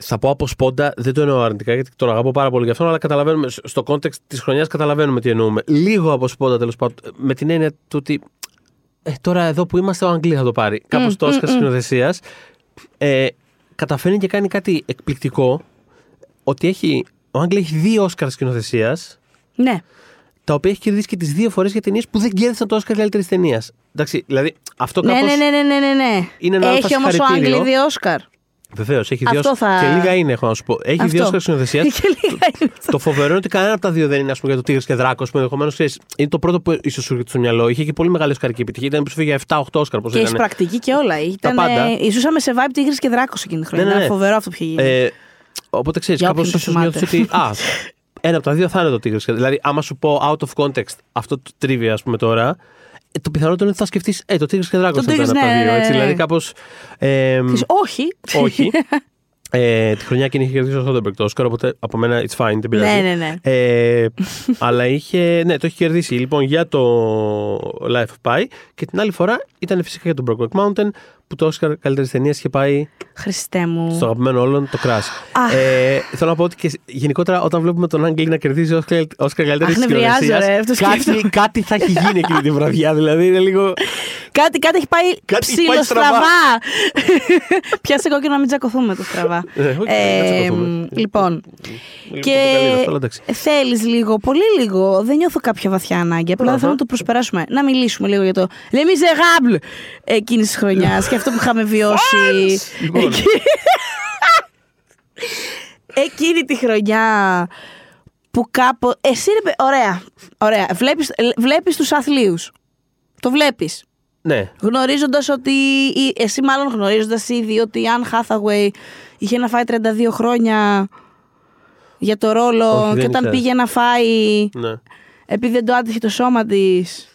Θα πω από σπόντα, δεν το εννοώ αρνητικά γιατί τον αγαπώ πάρα πολύ γι' αυτό, αλλά καταλαβαίνουμε, στο context της χρονιάς καταλαβαίνουμε τι εννοούμε. Λίγο από σπόντα τέλος πάντων, με την έννοια του ότι ε, τώρα εδώ που είμαστε, ο Αγγλί θα το πάρει. Κάπως το Όσκαρ σκηνοθεσίας. Ε, καταφέρνει και κάνει κάτι εκπληκτικό. Ότι έχει, ο Αγγλί έχει δύο Όσκαρ σκηνοθεσίας, Ναι. τα οποία έχει κερδίσει και τις δύο φορές για ταινίες που δεν κέρδισαν το Όσκαρ καλύτερης ταινίας. Εντάξει, δηλαδή αυτό Ναι, κάπως... ναι, ναι, ναι, ναι, ναι, ναι. είναι ένα Έχει όμως ο συγχαρητήριο. Άγγλι δύο Όσκαρ. Βεβαίως, έχει δύο. Αυτό θα- Και λίγα είναι, έχω να σου πω. Έχει Αυτό. δύο Όσκαρ σκηνοθεσία. Και λίγα είναι αυτό. το φοβερό είναι ότι κανένα από τα δύο δεν είναι, ας πούμε, για το Τίγρη και Δράκος. Που ενδεχομένως είναι το πρώτο που ίσως σου έρχεται στο μυαλό. Είχε και πολύ μεγάλη οσκαρική επιτυχία. Ήταν που για 7-8 Όσκαρ. Πώς Και ήταν. εισπρακτική και όλα. Ήταν, πάντα. ε, Ζούσαμε σε vibe Τίγρη και Δράκος εκείνη τη χρονιά. Ναι, ναι, ναι. Ήταν Φοβερό αυτό που είχε γίνει. Ε, οπότε ξέρεις, Για κάπως όποιον το ίσως θυμάται. νιώθει ότι. Α, ένα από τα δύο θα είναι το Τίγρη. Δηλαδή, άμα σου πω out of context αυτό το τρίβια, ας πούμε τώρα, ε, το πιθανότερο είναι ότι θα σκεφτείς Ε, το Τίγρη και Δράκο Το θα ήταν Tigris, από τα ναι, δύο. ναι, Έτσι, ναι. δηλαδή, κάπως. Ε, Της- όχι. όχι. Ε, τη χρονιά εκείνη είχε κερδίσει ο Σόντερμπεργκ το Όσκαρ, οπότε από μένα it's fine, δεν πειράζει. ναι, ναι, ναι. Ε, αλλά είχε. Ναι, το έχει κερδίσει λοιπόν για το Life of Pi και την άλλη φορά ήταν φυσικά για το Brokeback Mountain που το Oscar καλύτερης ταινίας είχε πάει Χριστέ μου. στο αγαπημένο όλων το Crash. Αχ. Ε, θέλω να πω ότι και γενικότερα όταν βλέπουμε τον Άγγλι να κερδίζει Oscar, Oscar καλύτερης Αχ, νευριάζω, ρε, αυτό κάτι, σκέφτομαι. κάτι θα έχει γίνει εκείνη τη βραδιά. Δηλαδή είναι λίγο. Κάτι, κάτι έχει πάει Κάτι έχει πάει ψιλοστραβά. Πιάσε κόκκινο να μην τσακωθούμε το στραβά. Ε, όχι, Ε, δεν τσακωθούμε. λοιπόν, Λίγο και πορτοκαλί αυτό, αλλά εντάξει. θέλεις λίγο, πολύ λίγο. Δεν νιώθω κάποια βαθιά ανάγκη. Απλά Αχα. θέλω να το προσπεράσουμε. Να μιλήσουμε λίγο για το Les Miserables εκείνης της χρονιάς και αυτό που είχαμε βιώσει. Λοιπόν. Εκεί- Εκείνη τη χρονιά που κάπου. Εσύ ρε, παι- ωραία. ωραία. Βλέπεις, βλέπεις τους αθλίους. Το βλέπεις. Ναι, Γνωρίζοντας ότι. ή- Εσύ, μάλλον γνωρίζοντας ήδη ότι η Αν Hathaway είχε να φάει 32 χρόνια για το ρόλο Όχι, δεν και όταν ήξερα. πήγε να φάει. ναι. Επειδή δεν το άτυχε το σώμα της.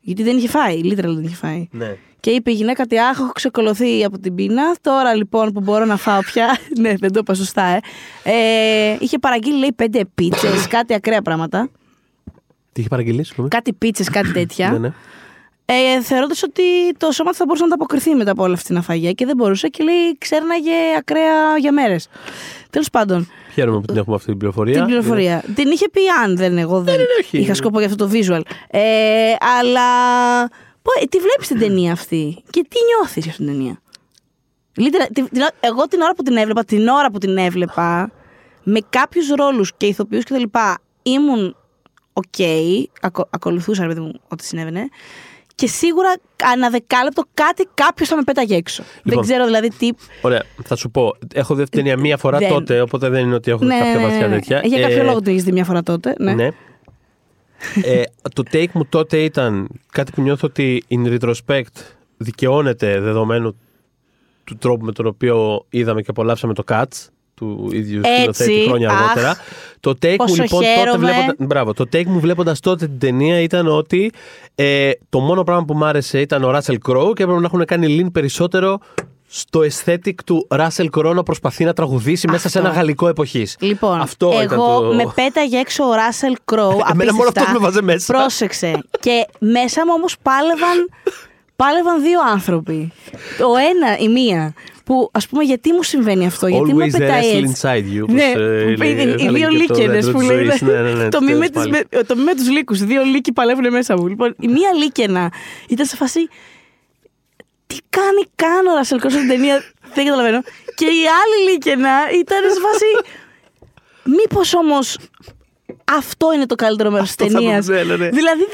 Γιατί δεν είχε φάει, literal δεν είχε φάει. ναι. Και είπε η γυναίκα ότι άχ, έχω ξεκολωθεί από την πείνα. Τώρα λοιπόν που μπορώ να φάω πια. ναι, δεν το είπα σωστά, ε. ε είχε παραγγείλει, λέει, πέντε πίτσες, κάτι ακραία πράγματα. Τι είχε παραγγείλει, Κάτι πίτσες, κάτι τέτοια. ναι, ναι. Ε, Θεωρώντας ότι το σώμα θα μπορούσε να ανταποκριθεί μετά από όλα αυτή την αφαγία και δεν μπορούσε και λέει ξέρναγε ακραία για μέρες. Τέλος πάντων. Χαίρομαι που την έχουμε αυτή την πληροφορία. Την πληροφορία. Την είχε πει αν δεν εγώ δεν ναι, ναι, είχα σκοπό για αυτό το visual. Ε, αλλά τι βλέπεις την ταινία αυτή και τι νιώθεις για αυτήν την ταινία; Εγώ την ώρα που την έβλεπα, την ώρα που την έβλεπα, με κάποιους ρόλους και ηθοποιούς κτλ. ήμουν οκ, okay, ακολουθούσα ρε μου ό,τι συνέβαινε. Και σίγουρα ανά δεκάλεπτο κάτι κάποιος θα με πέταγε έξω. δεν λοιπόν, ξέρω δηλαδή τι. Ωραία, θα σου πω. Έχω δει την ταινία μία φορά τότε, οπότε δεν είναι ότι έχω ναι, κάποια ναι, βαθιά ναι. τέτοια. Για κάποιο ε, λόγο το έχεις δει μία φορά τότε. Ναι. ναι. Ε, το take μου τότε ήταν κάτι που νιώθω ότι in retrospect δικαιώνεται δεδομένου του τρόπου με τον οποίο είδαμε και απολαύσαμε το Cats του ίδιου σκηνοθέτη χρόνια αχ, αργότερα. Το take μου λοιπόν τότε βλέποντα, μπράβο, το take μου βλέποντας τότε την ταινία ήταν ότι ε, το μόνο πράγμα που μου άρεσε ήταν ο Russell Crowe και έπρεπε να έχουν κάνει lean περισσότερο στο aesthetic του Russell Crowe να προσπαθεί να τραγουδήσει μέσα σε ένα γαλλικό εποχής. Λοιπόν, αυτό εγώ ήταν το... με πέταγε έξω ο Russell Crowe. Εμένα μόνο αυτό με βάζε μέσα. Πρόσεξε. και μέσα μου όμως πάλευαν, πάλευαν δύο άνθρωποι. Ο ένα, η μία, που ας πούμε γιατί μου συμβαίνει αυτό, γιατί με πετάει έτσι. inside you. Ναι, οι δύο λίκενε που λέει. Ναι, ναι, ναι, το μη με του λύκους. Δύο λύκοι παλεύουν μέσα μου. Λοιπόν, η μία λίκαινα ήταν σε φάση. Τι κάνει καν ο Ρασελ στην ταινία, δεν καταλαβαίνω. Και η άλλη λίκαινα ήταν σε φάση. Μήπως όμως αυτό είναι το καλύτερο μέρος της ταινίας. Δηλαδή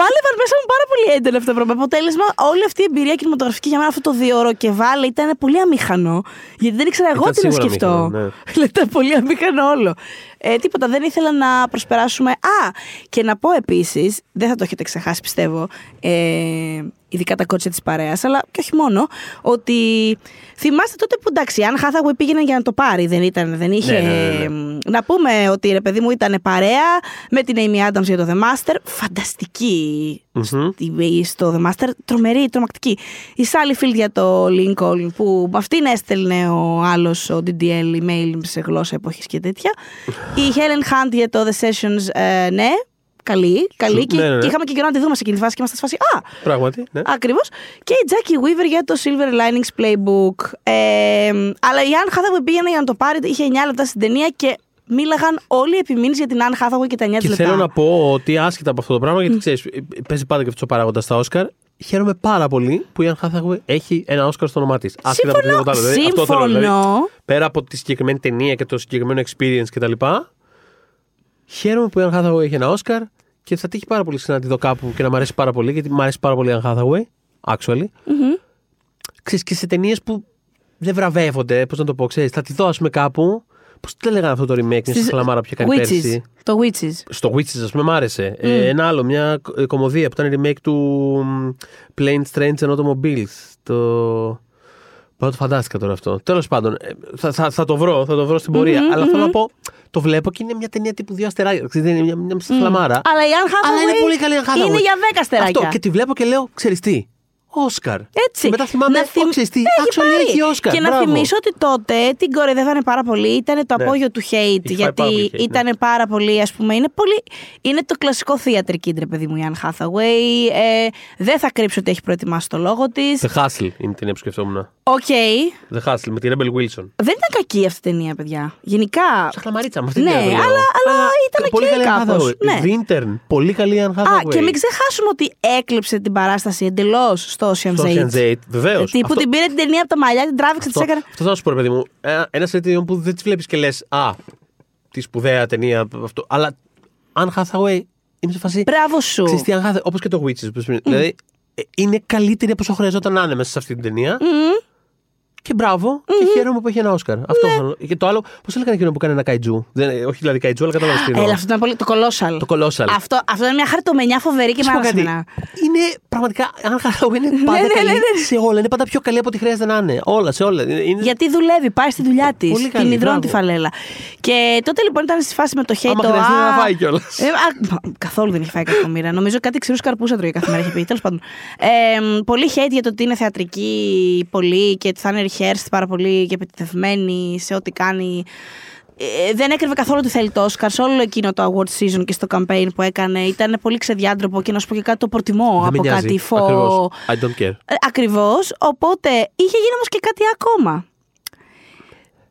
πάλευαν μέσα μου πάρα πολύ έντονα αυτά τα πράγματα. Αποτέλεσμα, όλη αυτή η εμπειρία κινηματογραφική για μένα αυτό το δύο ώρο και βάλε ήταν πολύ αμήχανο. Γιατί δεν ήξερα εγώ τι να σκεφτώ. Ναι. Ήταν πολύ αμήχανο όλο. Ε, τίποτα, δεν ήθελα να προσπεράσουμε. Α, και να πω επίσης, δεν θα το έχετε ξεχάσει πιστεύω, ε, ειδικά τα κότσια της παρέας, αλλά και όχι μόνο, ότι θυμάστε τότε που εντάξει, αν Hathaway πήγαινε για να το πάρει, δεν ήταν, δεν είχε. Ναι, ναι, ναι, να πούμε ότι ρε παιδί μου ήταν παρέα με την Amy Adams για το The Master. Φανταστική mm-hmm. στο The Master, τρομερή, τρομακτική. Η Sally Field για το Lincoln, που με αυτήν έστελνε ο άλλος ο DDL email σε γλώσσα εποχής και τέτοια. Η Helen Hunt για το The Sessions, ε, ναι, καλή, καλή. και, ναι, ναι, ναι. και, είχαμε και καιρό να τη δούμε σε εκείνη τη φάση και είμαστε σε φάση. Α! Πράγματι. Ναι. Ακριβώς. Και η Jackie Weaver για το Silver Linings Playbook. Ε, αλλά η Anne Hathaway πήγαινε για να το πάρει, είχε 9 λεπτά στην ταινία και μίλαγαν όλοι επιμήνει για την Anne Hathaway και τα 9 λεπτά. Και θέλω να πω ότι άσχετα από αυτό το πράγμα, γιατί ξέρεις, παίζει πάντα και αυτό ο παράγοντας στα Όσκαρ. Χαίρομαι πάρα πολύ που η Anne Hathaway έχει ένα Όσκαρ στο όνομά της. Άσχετα από τίποτα άλλο. Δηλαδή, αυτό θέλω, δηλαδή, πέρα από τη συγκεκριμένη ταινία και το συγκεκριμένο experience κτλ. Χαίρομαι που η Anne Hathaway έχει ένα Όσκαρ και θα τύχει πάρα πολύ συχνά να τη δω κάπου και να μου αρέσει πάρα πολύ, γιατί μου αρέσει πάρα πολύ η Anne Hathaway, actually. Mm-hmm. Ξέρεις, και σε ταινίες που δεν βραβεύονται, πώς να το πω, ξέρεις, θα τη δω, ας πούμε, κάπου. Πώς το λέγανε αυτό το remake, μια χλαμάρα που είχε κάνει Witches. πέρσι; Το Witches. Στο Witches, ας πούμε, μ' άρεσε. Mm. Ε, ένα άλλο, μια κομμωδία που ήταν remake του Plain Strange and Automobiles. Το. Πάω το φαντάστηκα τώρα αυτό. Τέλος πάντων, ε, θα, θα, θα, το βρω, θα το βρω στην πορεία. Mm-hmm, αλλά mm-hmm. θέλω να πω, το βλέπω και είναι μια ταινία τύπου δύο αστεράκια. Δεν είναι μια, μια mm. φλαμάρα. Αλλά η Αν είναι πολύ καλή Είναι για δέκα αστεράκια. Αυτό και τη βλέπω και λέω, ξέρεις τι. Όσκαρ. Έτσι. Και μετά θυμάμαι, να θυμ... τι, actually έχει Όσκαρ. Και να θυμίσω ότι τότε την κοροϊδεύανε πάρα πολύ. Ήταν το ναι. απόγειο του hate. γιατί hate, ναι. ήταν πάρα πολύ, ας πούμε, είναι, πολύ... είναι το κλασικό theater kid, παιδί μου, η Anne Hathaway. Ε, δεν θα κρύψω ότι έχει προετοιμάσει το λόγο της. The Hustle είναι την που σκεφτόμουν. OK. Okay. The Hustle με τη Rebel Wilson. Δεν ήταν κακή αυτή η ταινία, παιδιά. Γενικά. Σαχλαμαρίτσα με αυτή ναι, την αλλά, αλλά ήταν πολύ καλή κάπως. Ναι. The Intern. Πολύ καλή Anne Hathaway. Α, και μην ξεχάσουμε ότι έκλειψε την παράσταση εντελώς στο Ocean's 8. Date, βεβαίως. Τύπου αυτό... την πήρε την ταινία από τα μαλλιά, την τράβηξε, τη έκανε. Αυτό θα σου πω, ρε παιδί μου. Ένας ταινία που δεν τη βλέπεις και λες, Α, τη σπουδαία ταινία. Αυτό. Αλλά αν Hathaway είναι σε φασί. Μπράβο σου. Όπως και το Witches. Mm. Δηλαδή, ε, είναι καλύτερη από όσο χρειαζόταν να είναι μέσα σε αυτή την ταινία. Mm. Και μπράβο, mm-hmm. και χαίρομαι που έχει ένα Όσκαρ. Ναι. Αυτό Και το άλλο, πώς έλεγαν εκείνο που κάνει ένα καϊτζού. Δεν, όχι δηλαδή καϊτζού, αλλά κατάλαβα τι Έλα, αυτό ήταν πολύ. Το κολόσαλ. Το κολόσαλ. Αυτό, αυτό είναι μια χαρτομενιά φοβερή και μ' Είναι πραγματικά, αν χαρώ, είναι πάντα ναι, ναι, καλή ναι, σε όλα. Είναι πάντα πιο καλή από ό,τι χρειάζεται να είναι. Όλα, σε όλα. Είναι... Γιατί δουλεύει, πάει στη δουλειά της. Την υδρώνει τη φαλέλα. Και τότε λοιπόν ήταν στη φάση με το hate. Άμα χρειάζεται να φάει κιόλας. Ε, καθόλου δεν έχει φάει κακομήρα. Νομίζω κάτι ξηρούς καρπούσα τρώει κάθε μέρα έχει πει. Τέλος πάντων. Πολύ hate για το ότι είναι θεατρική πολύ και θα είναι rehearsed πάρα πολύ και επιτεθειμένη σε ό,τι κάνει. Ε, δεν έκρυβε καθόλου ότι θέλει το Όσκαρ σε όλο εκείνο το award season και στο campaign που έκανε. Ήταν πολύ ξεδιάντροπο και να σου πω και κάτι το προτιμώ από κάτι φω. I don't care. Ε, Ακριβώς. Οπότε είχε γίνει όμως και κάτι ακόμα.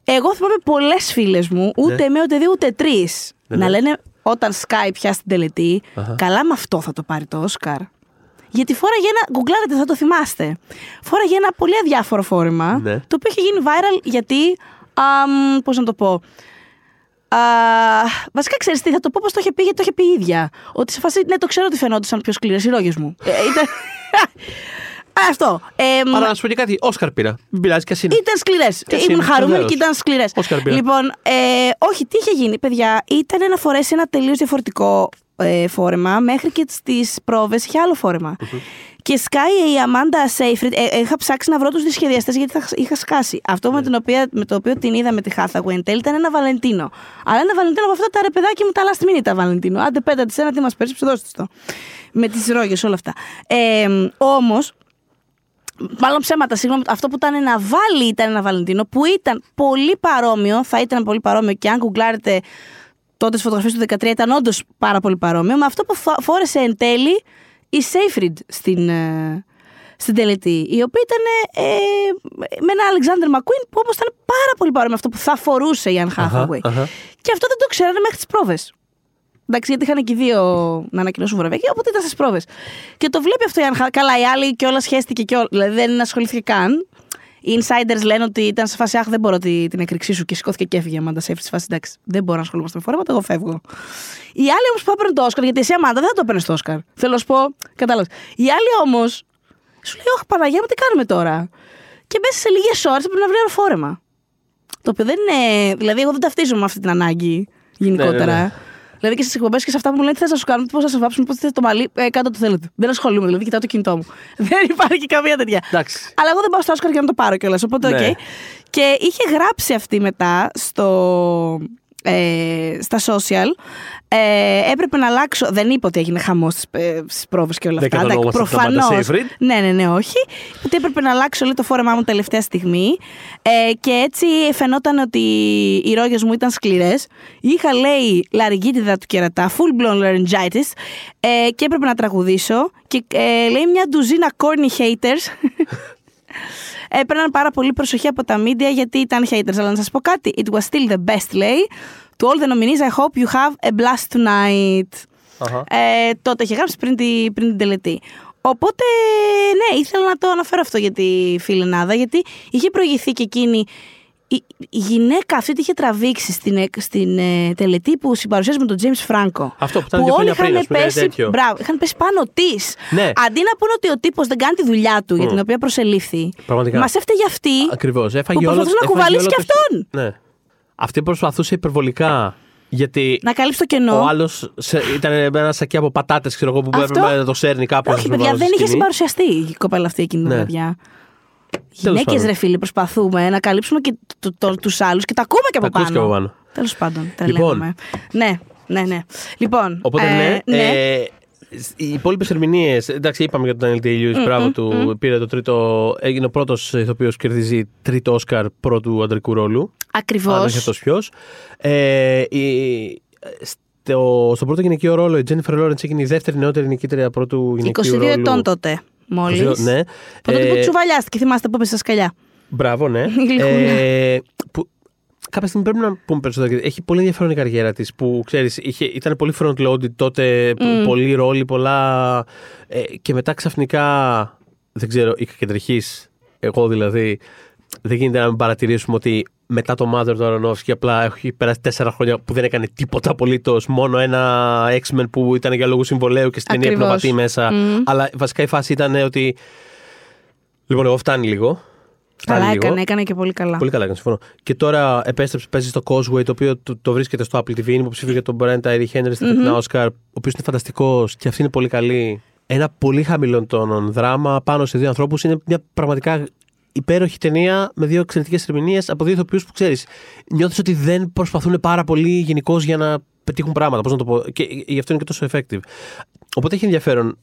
Εγώ θυμάμαι πολλές φίλες μου, ούτε ναι. με ούτε δύο ούτε τρεις, ναι, να ναι. λένε όταν Sky πια στην τελετή, καλά με αυτό θα το πάρει το Όσκαρ. Γιατί φόραγε ένα. Γκουγκλάρετε, θα το θυμάστε. Φόραγε ένα πολύ αδιάφορο φόρημα. Ναι. Το οποίο είχε γίνει viral γιατί. Πώς να το πω. Α, βασικά ξέρεις τι, θα το πω πώς το είχε πει, γιατί το είχε πει η ίδια. Ότι σε φάση, ναι, το ξέρω ότι φαινόντουσαν πιο σκληρές οι ρόγε μου. Ε, ήταν... Αυτό. Ε, Αλλά να σου πω και κάτι, Όσκαρ πήρε. Μην πειράζει και είναι. Ήταν σκληρές. Ήμουν χαρούμενη και ήταν σκληρές. Λοιπόν, ε, όχι, τι είχε γίνει, παιδιά. Ήταν να φορέσει ένα τελείως διαφορετικό ε, φόρεμα, μέχρι και στις πρόβες είχε άλλο Και σκάει η Αμάντα Σέιφριτ. Ε, είχα ψάξει να βρω τους σχεδιαστές γιατί θα, είχα σκάσει. Αυτό με, ναι. την οποία, με το οποίο την είδα με τη Hathaway εν τέλει ήταν ένα Βαλεντίνο. Αλλά ένα Βαλεντίνο από αυτά τα ρε παιδάκι μου τα last minute τα Βαλεντίνο. Άντε πέτα της ένα, τι μας περισσεύει, δώστε το. Με τις ρόγες, όλα αυτά. Ε, Όμως, Μάλλον ψέματα, συγγνώμη. Αυτό που ήταν να βάλει ήταν ένα Βαλεντίνο που ήταν πολύ παρόμοιο, θα ήταν πολύ παρόμοιο και αν κουγκλάρετε τότε τι φωτογραφίες του 2013 ήταν όντως πάρα πολύ παρόμοιο με αυτό που φόρεσε εν τέλει η Σέιφριντ στην, ε, στην τελετή. Η οποία ήταν ε, με ένα Αλεξάνδρ Μακουίν που όμως ήταν πάρα πολύ παρόμοιο με αυτό που θα φορούσε η Αν Χάθαουεϊ. Και αυτό δεν το ξέρανε μέχρι τις πρόβες. Εντάξει, γιατί είχαν και δύο να ανακοινώσουν βραβεία, οπότε ήταν στις πρόβες. Και το βλέπει αυτό η Αν Καλά, η άλλη και όλα σχέστηκε και όλα. Δηλαδή δεν ασχολήθηκε καν. Οι insiders λένε ότι ήταν σε φάση Αχ, δεν μπορώ την εκρηξή σου και σηκώθηκε και έφυγε η Αμάντα Σέφρι. φάση εντάξει, δεν μπορώ να ασχολούμαι με φόρμα, εγώ φεύγω. Η άλλη όμως που έπαιρνε το Όσκαρ, γιατί εσύ Αμάντα δεν θα το έπαιρνες το Όσκαρ. Θέλω να σου πω, κατάλαβες. Η άλλη όμως σου λέει, Όχι, Παναγία μου, τι κάνουμε τώρα; Και μέσα σε λίγες ώρες πρέπει να βρει ένα φόρεμα. Το οποίο δεν είναι. Δηλαδή, εγώ δεν ταυτίζομαι με αυτή την ανάγκη γενικότερα. Ναι, ναι, ναι. Δηλαδή και στις εκπομπές και σε αυτά που μου λένε τι θες να σου κάνουν, πώς θα σε βάψουν, πώς θα το μαλλί, ε, κάντε ό,τι θέλετε. Δεν ασχολούμαι, δηλαδή κοιτάω το κινητό μου. δεν υπάρχει καμία τέτοια. Εντάξει. Αλλά εγώ δεν πάω στο Όσκαρ για να το πάρω κιόλας. Οπότε, OK. Okay. Και είχε γράψει αυτή μετά στο, ε, στα social. Ε, έπρεπε να αλλάξω. Δεν είπε ότι έγινε χαμός στις ε, πρόβες και όλα αυτά. Προφανώς. Ναι, ναι, ναι, όχι. Ότι έπρεπε να αλλάξω λέει, το φόρεμά μου τελευταία στιγμή. Ε, και έτσι φαινόταν ότι οι ρόγες μου ήταν σκληρές. Είχα, λέει, λαρυγγίτιδα του κερατά, full blown laryngitis. Ε, και έπρεπε να τραγουδήσω. Και ε, λέει μια ντουζίνα corny haters. έπαιρναν πάρα πολύ προσοχή από τα media γιατί ήταν haters. Αλλά να σας πω κάτι, it was still the best, λέει. To all the nominees, I hope you have a blast tonight. Uh-huh. Ε, τότε είχε γράψει πριν, τη, πριν την τελετή. Οπότε, ναι, ήθελα να το αναφέρω αυτό για τη φιλενάδα, γιατί είχε προηγηθεί και εκείνη η, γυναίκα αυτή τη είχε τραβήξει στην, στην ε, τελετή που συμπαρουσίασε με τον James Franco. Αυτό που ήταν που όλοι είχαν πέσει, μπράβο, είχαν πέσει πάνω της. Ναι. Αντί να πούνε ότι ο τύπος δεν κάνει τη δουλειά του mm. για την οποία προσελήφθη. Μας έφταιγε αυτή. Ακριβώς. Έφαγε όλο. να κουβαλήσει και αυτόν. Ναι. Αυτή προσπαθούσε υπερβολικά. Γιατί να καλύψει το κενό. Ο άλλος ήταν με ένα σακί από πατάτες, ξέρω εγώ, που Αυτό... έπρεπε να το σέρνει κάποιο. Όχι, παιδιά, δεν είχε συμπαρουσιαστεί η κοπέλα αυτή εκείνη την ναι. Γυναίκες, ρε φίλοι, προσπαθούμε να καλύψουμε και το, το, τους άλλους και τα ακούμε και από τα πάνω. πάνω. Τέλος πάντων, λοιπόν. Ναι, ναι, ναι. Λοιπόν, Οπότε, ε, ναι. ναι. Ε, οι υπόλοιπες ερμηνείες. Εντάξει, είπαμε για τον Daniel Day Lewis. Μπράβο του. Πήρε το τρίτο. Έγινε ο πρώτος ηθοποιός που κερδίζει τρίτο Όσκαρ πρώτου αντρικού ρόλου. Ακριβώς. Αν αυτός ποιος. Ε, στο, στον πρώτο γυναικείο ρόλο η Jennifer Lawrence έγινε η δεύτερη νεότερη νικήτρια πρώτου γυναικείου 22 ρόλου. 22 ετών τότε. Μόλις. Ναι. Που τότε ε, που τσουβαλιάστηκε, θυμάστε που είπε στα σκαλιά. Μπράβο, ναι. ε, που, κάποια στιγμή πρέπει να πούμε περισσότερο. Έχει πολύ ενδιαφέρον η καριέρα της που ξέρεις, ήταν πολύ front-loaded τότε, mm. πολλοί ρόλοι, πολλά. Ε, και μετά ξαφνικά. Δεν ξέρω, είχα κεντρική. Εγώ δηλαδή. Δεν γίνεται να μην παρατηρήσουμε ότι μετά το Mother του Aronofsky απλά έχει περάσει τέσσερα χρόνια που δεν έκανε τίποτα απολύτως. Μόνο ένα X-Men που ήταν για λόγους συμβολέου και στην ταινία πνευματή μέσα. Mm. Αλλά βασικά η φάση ήταν ότι. Λοιπόν, εγώ φτάνει λίγο. Καλά έκανε, έκανε και πολύ καλά. Πολύ καλά έκανε, συμφωνώ. Και τώρα επέστρεψε, παίζει στο Causeway, το οποίο το, το βρίσκεται στο Apple TV. Είναι υποψήφιο για τον Brent Tyree Henry στην mm-hmm. Oscar, ο οποίος είναι φανταστικός και αυτή είναι πολύ καλή. Ένα πολύ χαμηλών τόνων δράμα πάνω σε δύο ανθρώπους. Είναι μια πραγματικά υπέροχη ταινία με δύο εξαιρετικές ερμηνείες από δύο ηθοποιούς που ξέρεις. Νιώθεις ότι δεν προσπαθούν πάρα πολύ γενικώς για να πετύχουν πράγματα. Πώς να το πω. Και γι' αυτό είναι και τόσο effective. Οπότε έχει ενδιαφέρον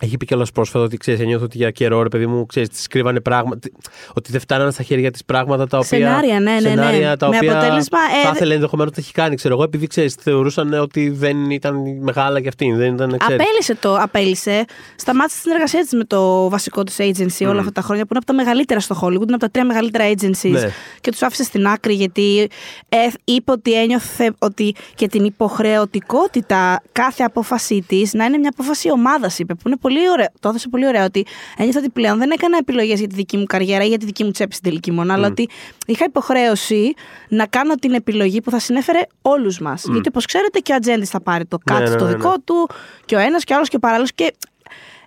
έχει πει κιόλας πρόσφατα ότι ξέρεις, νιώθω ότι για καιρό ρε παιδί μου, ξέρεις, τη κρύβανε πράγματα. Ότι δεν φτάνανε στα χέρια της πράγματα τα οποία. Σενάρια, ναι, ναι. ναι. Σενάρια, τα με οποία αποτέλεσμα. Ε, θα ήθελε ενδεχομένως να έχει κάνει, ξέρω εγώ, επειδή ξέρεις, θεωρούσαν ότι δεν ήταν μεγάλα κι αυτή. Δεν ήταν, ξέρεις. Απέλησε το, απέλησε. Σταμάτησε την εργασία της με το βασικό της agency mm. όλα αυτά τα χρόνια που είναι από τα μεγαλύτερα στο Hollywood, είναι από τα τρία μεγαλύτερα agencies. Ναι. Και τους άφησε στην άκρη γιατί ε, είπε ότι ένιωθε ότι και την υποχρεωτικότητα κάθε απόφασή της να είναι μια απόφαση ομάδας, είπε, που είναι πολύ ωραία. Το έδωσε πολύ ωραία ότι ένιωθα ότι πλέον δεν έκανα επιλογές για τη δική μου καριέρα ή για τη δική μου τσέπη στην τελική μόνο, mm. αλλά ότι είχα υποχρέωση να κάνω την επιλογή που θα συνέφερε όλους μας. Mm. Γιατί όπως ξέρετε και ο Ατζέντης θα πάρει το κάτι ναι, ναι, το ναι, δικό του, και ο ένας και ο άλλος και ο παράλληλος. Και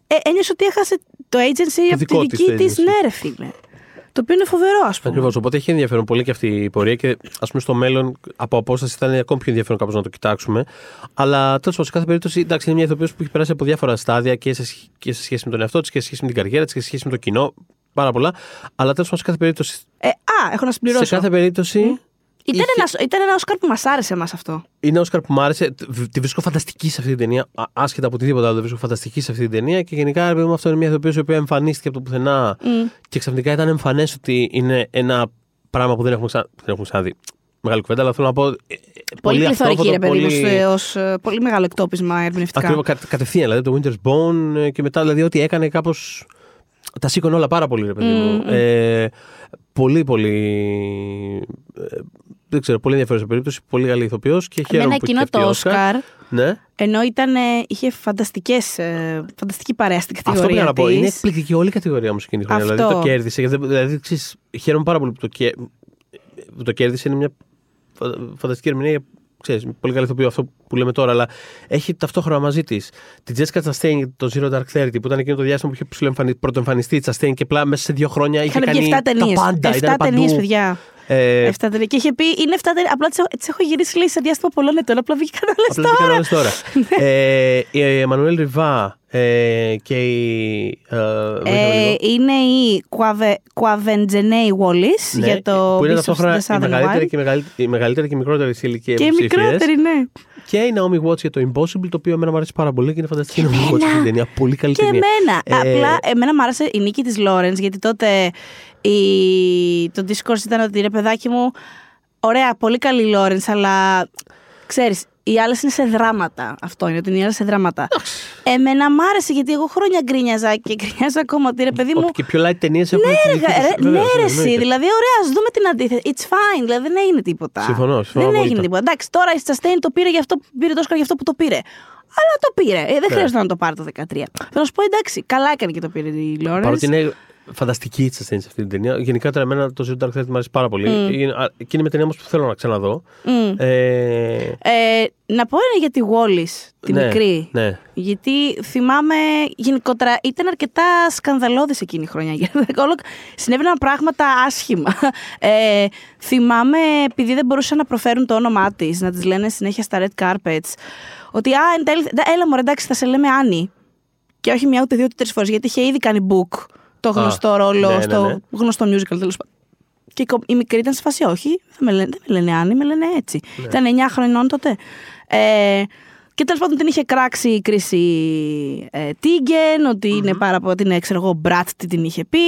ε, ένιωσε ότι έχασε το agency το από τη δική της. Ναι, ρε φίλε. Το οποίο είναι φοβερό, ας πούμε. Ακριβώς. Οπότε έχει ενδιαφέρον πολύ και αυτή η πορεία και ας πούμε στο μέλλον από απόσταση θα είναι ακόμη πιο ενδιαφέρον κάπως να το κοιτάξουμε. Αλλά τέλος πάντων, σε κάθε περίπτωση, εντάξει, είναι μια ηθοποιό που έχει περάσει από διάφορα στάδια και σε, και σε σχέση με τον εαυτό της και σε σχέση με την καριέρα της και σε σχέση με το κοινό. Πάρα πολλά. Αλλά τέλος πάντων, σε κάθε περίπτωση. Ε, α, έχω να συμπληρώσω. Σε κάθε περίπτωση. Ήταν, είχε... ένα, ήταν ένα Όσκαρ που μας άρεσε εμάς αυτό. Είναι ένα Όσκαρ που μου άρεσε. Τη βρίσκω φανταστική σε αυτή την ταινία. Άσχετα από οτιδήποτε άλλο, τη βρίσκω φανταστική σε αυτή την ταινία. Και γενικά, ρε, αυτό είναι μια ηθοποιό η οποία εμφανίστηκε από το πουθενά. Mm. Και ξαφνικά ήταν εμφανές ότι είναι ένα πράγμα που δεν έχουμε, ξα... δεν έχουμε ξαναδεί. Μεγάλη κουβέντα, αλλά θέλω να πω. Ε, ε, πολύ πληθωρική, ρε παιδί μου, ως ε, πολύ μεγάλο εκτόπισμα ερμηνευτικά. Ακριβώς, κατευθείαν, δηλαδή το Winter's Bone και μετά, δηλαδή ότι έκανε κάπως. Τα σήκωνε όλα πάρα πολύ, ρε παιδί μου. Mm, mm. Ε, πολύ, πολύ δεν ξέρω, πολύ ενδιαφέρουσα περίπτωση, πολύ καλή ηθοποιός και χαίρομαι που εκείνο το Όσκαρ. Ναι. Ενώ ήταν, είχε φανταστικές, ε, φανταστική παρέα στην κατηγορία. Αυτό πρέπει να πω. Είναι εκπληκτική όλη η κατηγορία μου εκείνη τη χρονιά. Δηλαδή το κέρδισε. Δηλαδή, ξέρεις, χαίρομαι πάρα πολύ που το, κέ, που το κέρδισε. Είναι μια φανταστική ερμηνεία ξέρεις, πολύ καλή ηθοποιό αυτό που λέμε τώρα, αλλά έχει ταυτόχρονα μαζί της την Jessica Chastain, το Zero Dark Thirty, που ήταν εκείνο το διάστημα που είχε πρωτοεμφανιστεί η Chastain και απλά μέσα σε δύο χρόνια είχε κάνει τα πάντα. 7 ταινίες, παιδιά. Ε, 7 Και είχε πει είναι 7 ταινίε. Απλά τις έχω γυρίσει λέει, σε διάστημα πολλών ετών. Απλά βγήκαν όλε τώρα. Απλά τώρα. Ναι. ε, η Εμμανουέλ Ριβά ε, και η. Ε, είναι η Κουαβεντζενέη Βόλι ναι, για το που είναι ταυτόχρονα η μεγαλύτερη, και η μεγαλύτερη και μικρότερη σε ηλικία Και η μικρότερη, ναι. Και η Naomi Watts για το Impossible, το οποίο εμένα μου αρέσει πάρα πολύ και είναι φανταστική η Naomi Watts την ταινία. Πολύ καλή και ταινία. εμένα. Ε, Απλά εμένα μου άρεσε η νίκη της Λόρεν, γιατί τότε η... το discourse ήταν ότι ρε παιδάκι μου, ωραία, πολύ καλή Λόρενς, αλλά ξέρεις, οι άλλες είναι σε δράματα. Αυτό είναι, ότι είναι οι άλλε σε δράματα. Εμένα μ' άρεσε γιατί εγώ χρόνια γκρίνιαζα και γκρίνιαζα ακόμα ότι ρε παιδί μου. Ότι και πιο light ταινίες έχουν Ναι, ρε, ναι, ρε, Δηλαδή, ωραία, ας δούμε την αντίθεση. It's fine, δηλαδή δεν έγινε τίποτα. Συμφωνώ, συμφωνώ. Δεν έγινε τίποτα. Εντάξει, τώρα η Sustain το πήρε για αυτό που πήρε το για αυτό που το πήρε. Αλλά το πήρε. Ε, δεν ναι. χρειάζεται να το πάρει το 13. Θα σου πω εντάξει, καλά έκανε και το πήρε η Λόρενς. Παρότι είναι φανταστική η σε αυτή την ταινία. Γενικά τώρα εμένα το Zero Dark Thirty μου αρέσει πάρα πολύ. Mm. Και είναι με ταινία όμως που θέλω να ξαναδώ. Mm. Ε... Ε, να πω ένα για τη Wallis, τη ναι, μικρή. Ναι. Γιατί θυμάμαι γενικότερα ήταν αρκετά σκανδαλώδης εκείνη η χρονιά. Συνέβαιναν πράγματα άσχημα. Ε, θυμάμαι επειδή δεν μπορούσαν να προφέρουν το όνομά της, να της λένε συνέχεια στα red carpets. Ότι α, έλα μου εντάξει, θα σε λέμε Άννη. Και όχι μια ούτε δύο ούτε τρεις φορές, γιατί είχε ήδη κάνει book το γνωστό ρόλο, ναι, στο ναι, ναι. γνωστό musical τέλος πάντων. Και η μικρή ήταν σε φάση, όχι, δεν με λένε, δεν με λένε Άννη, με λένε έτσι. Ναι. Ήταν 9 χρονών τότε. Ε, και τέλος πάντων την είχε κράξει η κρίση ε, Τίγκεν, ότι είναι πάρα πολύ. Την ξέρω εγώ, Μπράτ, τι την είχε πει.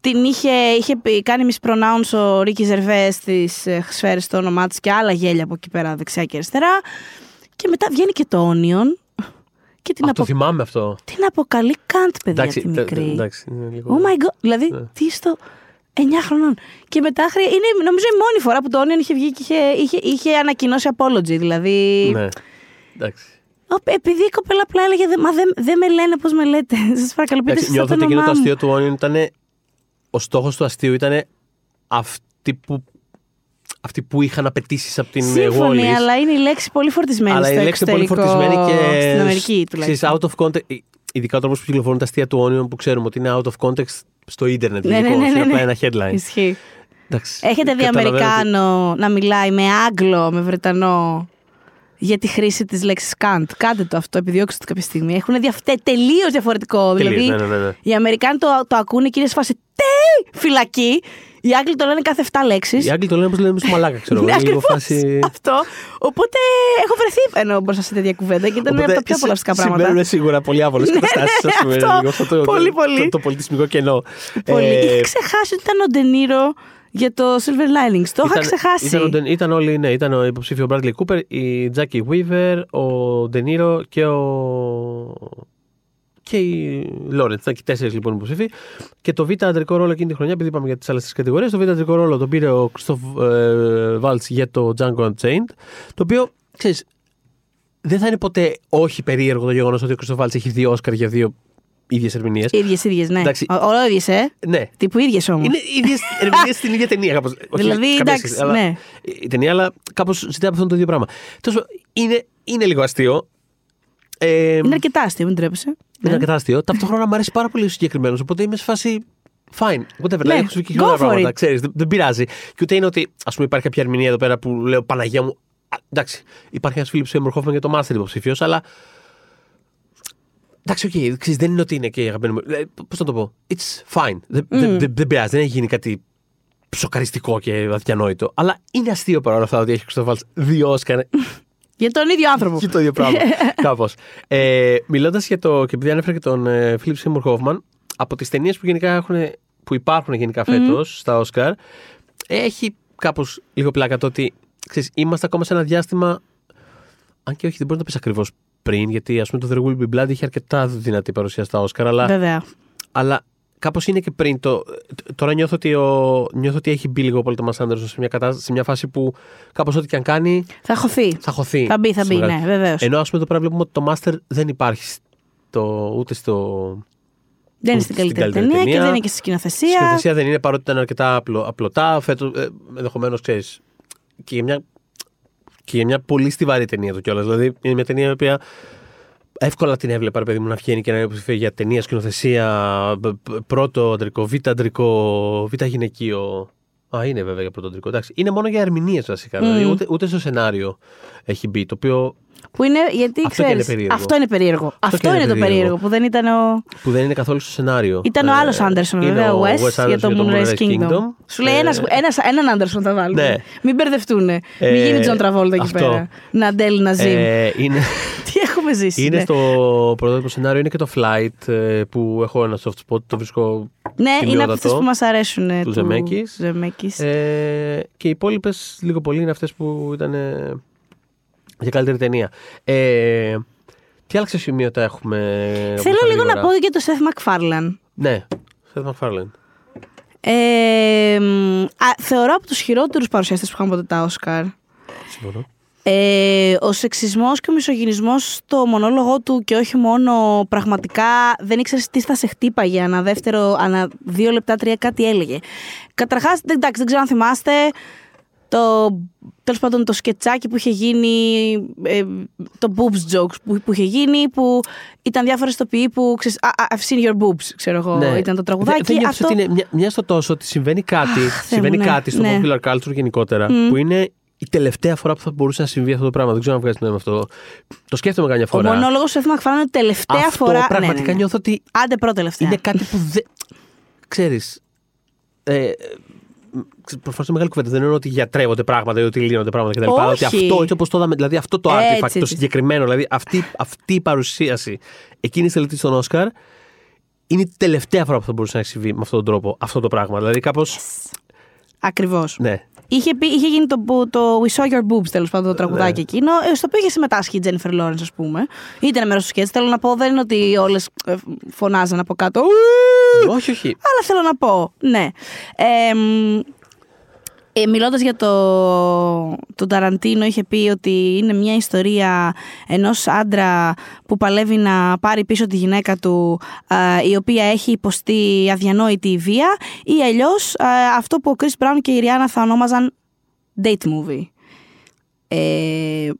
Την είχε, είχε πει, κάνει mispronounce ο Ρίκη Ζερβές στις ε, σφαίρες στο όνομά της και άλλα γέλια από εκεί πέρα δεξιά και αριστερά. Και μετά βγαίνει και το Onion, και την, απο... θυμάμαι αυτό. την αποκαλεί Καντ, παιδιά, εντάξει, τη μικρή. Εντάξει, λίγο... Oh my god. Δηλαδή, ναι. τι στο. 9 χρονών. Και μετά είναι νομίζω η μόνη φορά που το Onion είχε βγει και είχε, είχε, είχε ανακοινώσει apology. Δηλαδή. Ναι. Εντάξει. Επειδή η κοπέλα απλά έλεγε Μα δεν δε με λένε πώς με λέτε. Σας παρακαλώ, πείτε Νιώθω ότι εκείνο το αστείο του Onion ήταν. Ο στόχος του αστείου ήταν αυτοί που αυτοί που είχαν απαιτήσεις από την Σύμφωνη, αλλά είναι η λέξη πολύ φορτισμένη αλλά στο η λέξη πολύ φορτισμένη και στην Αμερική τουλάχιστον. out of context. ειδικά ο τρόπο που κυκλοφορούν τα αστεία του Onion που ξέρουμε ότι είναι out of context στο ίντερνετ. Ναι, ναι, γενικώς, ναι, ναι, είναι απλά ναι. ένα headline. Ισχύει. Εντάξει, Έχετε δει καταλαβαίνω ότι- Αμερικάνο να μιλάει με Άγγλο, με Βρετανό για τη χρήση της λέξης Kant. Κάντε το αυτό, επιδιώξτε το κάποια στιγμή. Έχουν διαφτε... τελείως διαφορετικό. Τελείως, δηλαδή, ναι, ναι, ναι. οι Αμερικάνοι το, το ακούνε και είναι σε φάση Τι! Φυλακή! Οι Άγγλοι το λένε κάθε 7 λέξεις. Οι Άγγλοι το λένε όπως λέμε στο μαλάκα, ξέρω εγώ. Ναι, είναι λίγο ακριβώς φάση. αυτό. Οπότε έχω βρεθεί ενώ μπροστά σε τέτοια κουβέντα και ήταν από τα πιο απολαυστικά πράγματα. Συμβαίνουν σίγουρα πολύ άβολες Ναι, καταστάσεις, ας πούμε. αυτό. λίγο αυτό το, Πολύ, πολύ. Το, το πολιτισμικό κενό. Πολύ. Ε, Είχα ξεχάσει ότι ήταν ο Ντενίρο για το Silver Linings. Το είχα ήταν- ξεχάσει. Ήταν, ο Ντε- ήταν όλοι, ναι, ήταν ο υποψήφιο Bradley Cooper, η Jackie Weaver, ο Ντενίρο και ο. Και η Λόρεντς. Ήταν και οι τέσσερις λοιπόν υποψήφοι. Και το β' αντρικό ρόλο εκείνη τη χρονιά, επειδή είπαμε για τις άλλες τρεις κατηγορίες, το β' αντρικό ρόλο τον πήρε ο Christoph ε, Waltz για το Django Unchained. Το οποίο, ξέρεις, δεν θα είναι ποτέ όχι περίεργο το γεγονός ότι ο Christoph Waltz έχει δύο Όσκαρ για δύο ίδιες ερμηνείες. ίδιες, ίδιες, ναι. Εντάξει. Ο- Όλο ίδιες, ε; Ναι. Τύπου ίδιες όμως. Είναι ίδιες ερμηνείες στην ίδια ταινία. Κάπως. Όχι, Δηλαδή, καμία εντάξει, σχέση, αλλά- ναι. Η ταινία, αλλά κάπως ζητάει από αυτό το ίδιο πράγμα. Τέλος πάντων, είναι, είναι λίγο αστείο. Ε, Είναι αρκετά αστείο, μην τρέπεσαι. Είναι αρκετά αστείο. Ταυτόχρονα μου αρέσει πάρα πολύ ο συγκεκριμένος. Οπότε είμαι σε φάση. Fine. Whatever. Δηλαδή, έχουν συμβεί και go χειρότερα for πράγματα. it. Ξέρεις, δεν, δεν πειράζει. Και ούτε είναι ότι, ας πούμε, υπάρχει κάποια ερμηνεία εδώ πέρα που λέω Παναγία μου. Α, εντάξει, υπάρχει ένας Φίλιπ Σέιμορ Χόφμαν για το Master υποψήφιο, αλλά. Εντάξει, OK, okay, δεν είναι ότι είναι και αγαπημένο μου. Πώς να το πω. It's fine. Δεν, δεν, δεν, δεν πειράζει. Δεν έχει γίνει κάτι σοκαριστικό και αδιανόητο. Αλλά είναι αστείο παρόλα αυτά ότι έχει ο Κρίστοφ Βαλτς δύο Όσκαρ Για τον ίδιο άνθρωπο. και το ίδιο πράγμα. Κάπως. Ε, Μιλώντας για το. και επειδή ανέφερα και τον Φίλιπ Σίμουρ Χόφμαν, από τις ταινίες που, γενικά έχουν, που υπάρχουν γενικά φέτος στα Όσκαρ, έχει κάπως λίγο πλάκα το ότι ξέρεις, είμαστε ακόμα σε ένα διάστημα. Αν και όχι, δεν μπορεί να το πεις ακριβώς πριν, γιατί ας πούμε το There Will Be Blood είχε αρκετά δυνατή παρουσία στα Όσκαρ, αλλά, Βέβαια. αλλά κάπως είναι και πριν. Το, τώρα νιώθω ότι, ο, νιώθω ότι έχει μπει λίγο πολύ το Μας Άντερσον σε μια, κατάσταση, σε μια φάση που κάπως ό,τι και αν κάνει Θα χωθεί. θα χωθεί. Θα μπει, θα μπει, στο μεγάλο. ναι, βεβαίως. Ενώ ας πούμε εδώ πέρα βλέπουμε ότι το Master δεν υπάρχει στο, ούτε στο. Δεν είναι στην στην καλύτερη καλύτερη ταινία και ταινία. δεν είναι και στη σκηνοθεσία. Σκηνοθεσία δεν είναι παρότι ήταν αρκετά απλο, απλωτά. Φέτος ε, ενδεχομένως ξέρεις. Και για μια, και για μια πολύ στιβαρή ταινία το κιόλας. Δηλαδή είναι μια ταινία η οποία εύκολα την έβλεπα, ρε παιδί μου, να βγαίνει και να είναι υποψηφία για ταινία, σκηνοθεσία, μπ- μπ- πρώτο αντρικό, β' αντρικό, β' γυναικείο. Α, είναι βέβαια για πρώτο αντρικό. Εντάξει. Είναι μόνο για ερμηνείες βασικά. Δηλαδή, ούτε, ούτε στο σενάριο έχει μπει. Το οποίο Που είναι, γιατί Αυτό και είναι ξέρεις, περίεργο. αυτό είναι περίεργο. Αυτό, και είναι είναι το περίεργο. περίεργο που δεν ήταν ο. που δεν είναι καθόλου στο σενάριο. Ήταν ο Ε, άλλος Άντερσον, είναι βέβαια, ο Wes, Wes για Anderson το Moonrise Kingdom. Σου λέει Ε, ένας, ένας, έναν Άντερσον θα βάλουμε. Ναι. Μην μπερδευτούν. Μην Ε, γίνει Τζον Τραβόλτα εκεί αυτό. πέρα. Αντέλ Νταζίμ. ε, είναι, Τι έχουμε ζήσει. είναι ναι. στο πρωτότυπο σενάριο, είναι και το Flight ε, που έχω ένα soft spot, το βρίσκω Ναι, είναι από τιμιότατο. αυτές που μας αρέσουν. ε, Του Ζεμέκης. Ζεμέκης. Ε, και οι υπόλοιπες λίγο πολύ είναι αυτές που ήταν ε, για καλύτερη ταινία. Ε, τι άλλα σημείωτα έχουμε. Θέλω όπως λίγο να γρήγορα; πω και το Σεφ Μακφάρλαν. Ναι, Seth MacFarlane. Ε, μ, α, θεωρώ από τους χειρότερους παρουσιαστές που είχαν ποτέ τα Όσκαρ. Συμφωνώ. Ε, ο σεξισμός και ο μισογυνισμός στο μονόλογο του και όχι μόνο πραγματικά δεν ήξερες τι θα σε χτύπαγε ανά δεύτερο, ανά δύο λεπτά, τρία κάτι έλεγε. Καταρχάς, δεν- εντάξει, δεν ξέρω αν θυμάστε το, τέλος πάντων το σκετσάκι που είχε γίνει, ε, το boobs jokes που, που είχε γίνει, που ήταν διάφορες τοπιοί που ξέρεις, «Α, α, I've seen your boobs, ξέρω εγώ, ήταν το τραγουδάκι. Ναι. Δεν, δεν νιώθεις Αυτό- ότι είναι μια, μια στο τόσο ότι συμβαίνει κάτι, Αχ, Θεέ συμβαίνει μου, ναι. κάτι στο Ναι. popular culture γενικότερα, που είναι η τελευταία φορά που θα μπορούσε να συμβεί αυτό το πράγμα. Δεν ξέρω αν βγάζει νόημα αυτό. Το σκέφτομαι καμιά Ο φορά. μονόλογος του Seth MacFarlane είναι τελευταία αυτό φορά. πραγματικά ναι, ναι, ναι. νιώθω ότι Άντε πρώτα τελευταία. είναι κάτι που δεν. Ξέρεις, ε, Προφανώς είναι μεγάλη κουβέντα. Δεν είναι ότι γιατρεύονται πράγματα ή ότι λύνονται πράγματα κτλ. Αλλά Ότι Όχι. αυτό έτσι όπως το είδαμε, δηλαδή αυτό το Έτσι, artifact, το έτσι. συγκεκριμένο, δηλαδή αυτή, αυτή η παρουσίαση εκείνη τη τελετή στον Όσκαρ είναι η τελευταία φορά που θα μπορούσε να έχει συμβεί με αυτόν τον τρόπο αυτό το πράγμα. Δηλαδή κάπω. Ακριβώς. Ναι. Είχε, πει, είχε γίνει το, που- το We Saw Your Boobs, τέλος πάντων, το τραγουδάκι Ναι. εκείνο, ε, στο οποίο είχε συμμετάσχει η Jennifer Lawrence, ας πούμε. Ήταν μέρος του σκέτς. Θέλω να πω, δεν είναι ότι όλες φωνάζαν από κάτω. «Ου!» όχι, όχι. Αλλά θέλω να πω, ναι. Ε, μ, ε, Μιλώντας για το, τον Ταραντίνο, είχε πει ότι είναι μια ιστορία ενός άντρα που παλεύει να πάρει πίσω τη γυναίκα του, α, η οποία έχει υποστεί αδιανόητη βία, ή αλλιώς α, αυτό που ο Chris Brown και η Ριάννα θα ονόμαζαν date movie. Ε,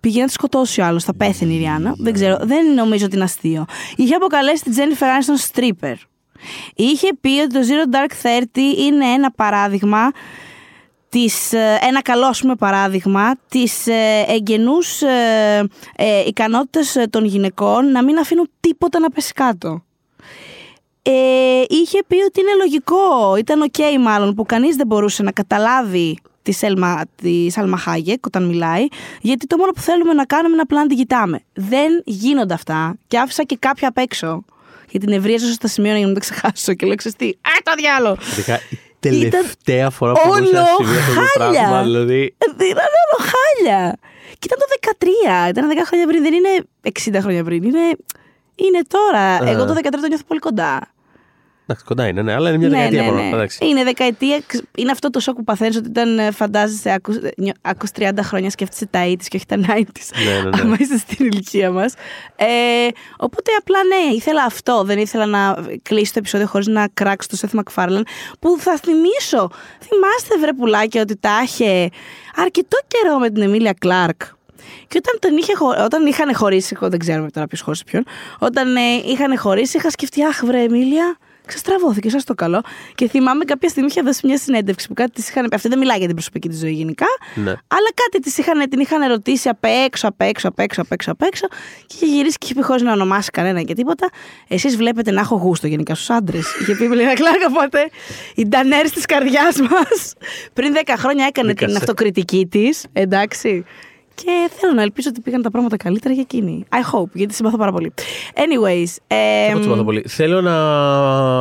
πήγε να τη σκοτώσει ο άλλος. Θα πέθαινε η Ριάννα. Δεν ξέρω, δεν νομίζω ότι είναι αστείο. Είχε αποκαλέσει την Τζένιφερ Άνιστον stripper. Είχε πει ότι το Zero Dark 30 είναι ένα παράδειγμα της, ε, ένα καλό πούμε, παράδειγμα της ε, εγγενούς ε, ε, ικανότητας των γυναικών να μην αφήνουν τίποτα να πέσει κάτω. Ε, είχε πει ότι είναι λογικό, ήταν οκ μάλλον, που κανείς δεν μπορούσε να καταλάβει τη Σέλμα, τη Σάλμα Χάγεκ όταν μιλάει, γιατί το μόνο που θέλουμε να κάνουμε είναι απλά να την κοιτάμε. Δεν γίνονται αυτά και άφησα και κάποια απ' έξω. Γιατί την ευρίαζα στα σημεία για να μην τα ξεχάσω και λέω τι. Α, το διάλογο! τελευταία φορά που μπορούσε να συμβεί αυτό το πράγμα. Δηλαδή. Ήταν όλο χάλια. Και ήταν το 13, ήταν 10 χρόνια πριν, δεν είναι 60 χρόνια πριν. Είναι, είναι τώρα. Εγώ το 13 το νιώθω πολύ κοντά. Εντάξει, κοντά είναι, ναι, αλλά είναι μια ναι, δεκαετία ναι, ναι. Είναι δεκαετία. Είναι αυτό το σοκ που παθαίνεις ότι όταν ε, φαντάζεσαι, ακούς 30 χρόνια, σκέφτεσαι τα 80 και όχι τα 90 ναι, ναι, ναι. είσαι στην ηλικία μας. Ε, οπότε απλά ναι, ήθελα αυτό. Δεν ήθελα να κλείσει το επεισόδιο χωρίς να κράξω το Σεφ Μακφάρλαν. Που θα θυμίσω. Θυμάστε, βρε πουλάκια, ότι τα είχε αρκετό καιρό με την Εμίλια Κλάρκ. Και όταν, τον είχε, όταν είχαν χωρίσει, εγώ δεν ξέρω τώρα ποιος χώρισε ποιον, όταν ε, είχαν χωρίσει, είχα σκεφτεί, Αχ, βρε Εμίλια, ξεστραβώθηκε, σας το καλό. Και θυμάμαι κάποια στιγμή είχε δώσει μια συνέντευξη που κάτι της είχαν. Αυτή δεν μιλάει για την προσωπική της ζωή γενικά. Ναι. Αλλά κάτι της είχαν, την είχαν ρωτήσει απ' έξω, απ' έξω, απ' έξω, απ' έξω, απ' έξω. Και είχε γυρίσει και είχε πει χωρίς να ονομάσει κανένα και τίποτα. Εσείς βλέπετε να έχω γούστο γενικά στους άντρες. είχε πει Μελίνα Κλάρκα πότε. Η Ντανέρ της καρδιάς μας. Πριν 10 χρόνια έκανε την αυτοκριτική της. Εντάξει. Και θέλω να ελπίζω ότι πήγαν τα πράγματα καλύτερα για εκείνη. I hope, γιατί συμπαθώ πάρα πολύ. Anyways. Ε, συμπαθώ πολύ. Θέλω να,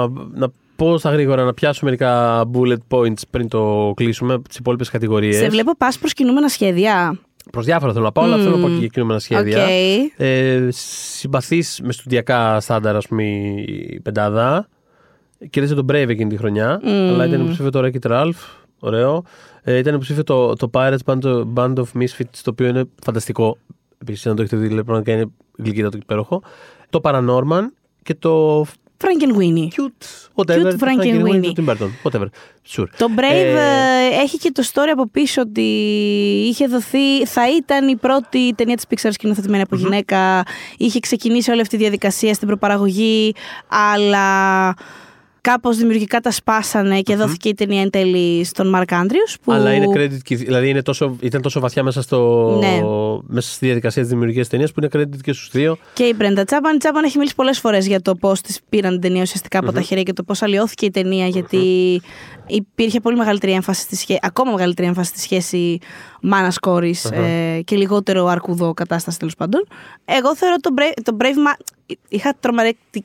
να πω στα γρήγορα να πιάσω μερικά bullet points πριν το κλείσουμε τις υπόλοιπες κατηγορίες. Σε βλέπω πας προς κινούμενα σχέδια. Προς διάφορα θέλω να πάω, mm. αλλά θέλω να πω και για κινούμενα σχέδια. Okay. Ε, Συμπαθείς με στουδιακά στάνταρ, ας πούμε, η πεντάδα. Κέρδισε τον Brave εκείνη τη χρονιά, mm. αλλά ήταν υποψήφιο το Wreck-It Ralph. Ωραίο. Ε, ήταν υποψήφιο το, το Pirates Band, Band of Misfits, το οποίο είναι φανταστικό. Επίσης, αν το έχετε δει, λέει, πραγματικά είναι γλυκύτατο και υπέροχο. Το Paranorman και το Winnie. Cute, whatever. Cute Winnie. Tim Burton, whatever. Sure. Το Brave ε... ε έχει και το story από πίσω ότι είχε δοθεί, θα ήταν η πρώτη ταινία της Pixar σκηνοθετημένη από mm-hmm. γυναίκα. Είχε ξεκινήσει όλη αυτή η διαδικασία στην προπαραγωγή, αλλά κάπως δημιουργικά τα σπάσανε και δόθηκε η ταινία εν τέλει στον Μαρκ Άντριους. Που... Αλλά είναι credit, δηλαδή είναι τόσο, ήταν τόσο βαθιά μέσα, στο, ναι. μέσα στη διαδικασία της δημιουργίας της ταινίας που είναι credit και στους δύο. Και η Μπρέντα Τσάπαν. Η Τσάπαν έχει μιλήσει πολλές φορές για το πώς της πήραν την ταινία ουσιαστικά από τα χέρια και το πώς αλλοιώθηκε η ταινία γιατί υπήρχε πολύ μεγαλύτερη έμφαση στη σχέση, ακόμα μεγαλύτερη έμφαση στη σχέση μάνας ε, και λιγότερο αρκουδοκατάσταση τέλος πάντων. Εγώ θεωρώ το Brave, το Brave είχα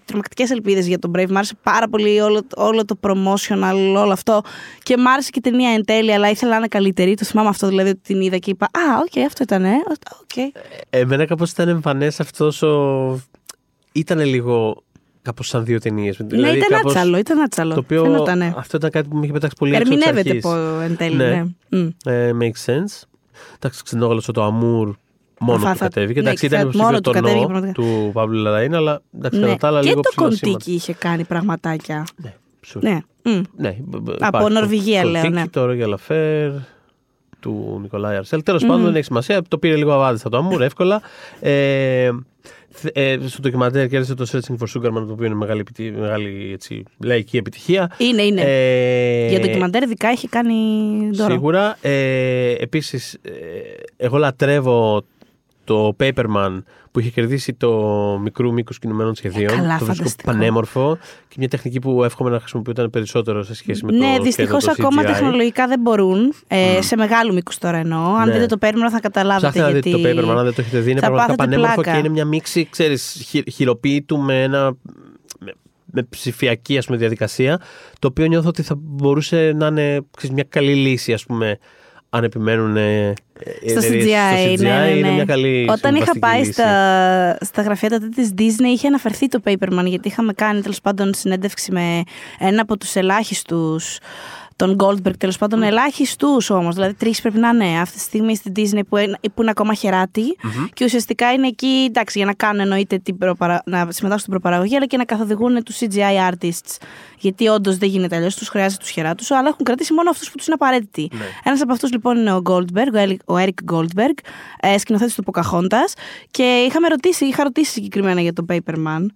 τρομακτικές ελπίδες για τον Brave. Μ' άρεσε πάρα πολύ όλο, όλο το promotional, όλο αυτό. Και μ' άρεσε και η ταινία εν τέλει, αλλά ήθελα να είναι καλύτερη. Το θυμάμαι αυτό δηλαδή ότι την είδα και είπα Α, OK, okay, αυτό ήταν. Ε, okay. Ε, εμένα κάπως ήταν εμφανές αυτός ο... Ήταν λίγο κάπως σαν δύο ταινίες. Ναι, δηλαδή, ήταν κάπως... άτσαλο, ήταν άτσαλο. Το οποίο, Αυτό ήταν κάτι που με είχε πετάξει πολύ Ερμηνεύεται εν τέλει. Ναι. ναι. Ε, makes sense. Εντάξει, ξενόγαλο το Αμούρ μόνο του κατέβηκε. Ναι, εντάξει, ήταν υποψήφιο το νο του Παύλου Λαδαΐν, αλλά εντάξει, ναι. τα άλλα και λίγο το Κοντίκι είχε κάνει πραγματάκια. Ναι, ναι. ναι. Από Νορβηγία λέω. Ναι. Το Ρόγια Λαφέρ, του Νικολάη Αρσέλ. Τέλος πάντων, δεν έχει σημασία. Το πήρε λίγο αβάδιστα το Αμούρ, εύκολα. Ε, ε, στο ντοκιμαντέρ κέρδισε το Searching for Sugarman, το οποίο είναι μεγάλη, μεγάλη έτσι, λαϊκή επιτυχία. Είναι, είναι. Ε, Για ντοκιμαντέρ ειδικά έχει κάνει δώρο. Σίγουρα. Ε, Επίσης, ε, εγώ λατρεύω το Paperman που είχε κερδίσει το μικρού μήκο κινουμένων σχεδίων. Ε, καλά, το βρίσκω πανέμορφο και μια τεχνική που εύχομαι να χρησιμοποιούταν περισσότερο σε σχέση με ναι, το Ναι, δυστυχώς ακόμα CGI. τεχνολογικά δεν μπορούν. Ε, mm. Σε μεγάλου μήκου τώρα εννοώ. Αν ναι. δείτε το Paperman θα καταλάβετε. Ψάχνετε γιατί... να δείτε το Paperman, αν δεν το έχετε δει. Είναι πραγματικά πανέμορφο πλάκα. και είναι μια μίξη, ξέρεις, χειροποίητου με ένα με ψηφιακή ας πούμε, διαδικασία, το οποίο νιώθω ότι θα μπορούσε να είναι ξέρεις, μια καλή λύση ας πούμε, αν επιμένουν ε, στο CGI, στο CGI ναι, ναι, ναι. είναι μια καλή Όταν είχα πάει στα, στα γραφεία τότε της Disney είχε αναφερθεί το Paperman γιατί είχαμε κάνει τέλος πάντων συνέντευξη με ένα από τους ελάχιστους τον Goldberg τέλος πάντων, mm. ελάχιστους όμως. Δηλαδή τρεις πρέπει να είναι αυτή τη στιγμή στην Disney που, που είναι ακόμα και ουσιαστικά είναι εκεί εντάξει, για να κάνουν εννοείται την προπαρα... να συμμετάσχουν στην προπαραγωγή αλλά και να καθοδηγούν τους CGI artists. Γιατί όντως δεν γίνεται αλλιώς, τους χρειάζεται τους χερά τους, αλλά έχουν κρατήσει μόνο αυτούς που τους είναι απαραίτητοι. Ναι. Ένας από αυτούς λοιπόν είναι ο Goldberg, ο Eric Goldberg, ε, σκηνοθέτης του Pocahontas. Και είχαμε ρωτήσει, είχα ρωτήσει συγκεκριμένα για τον Paperman.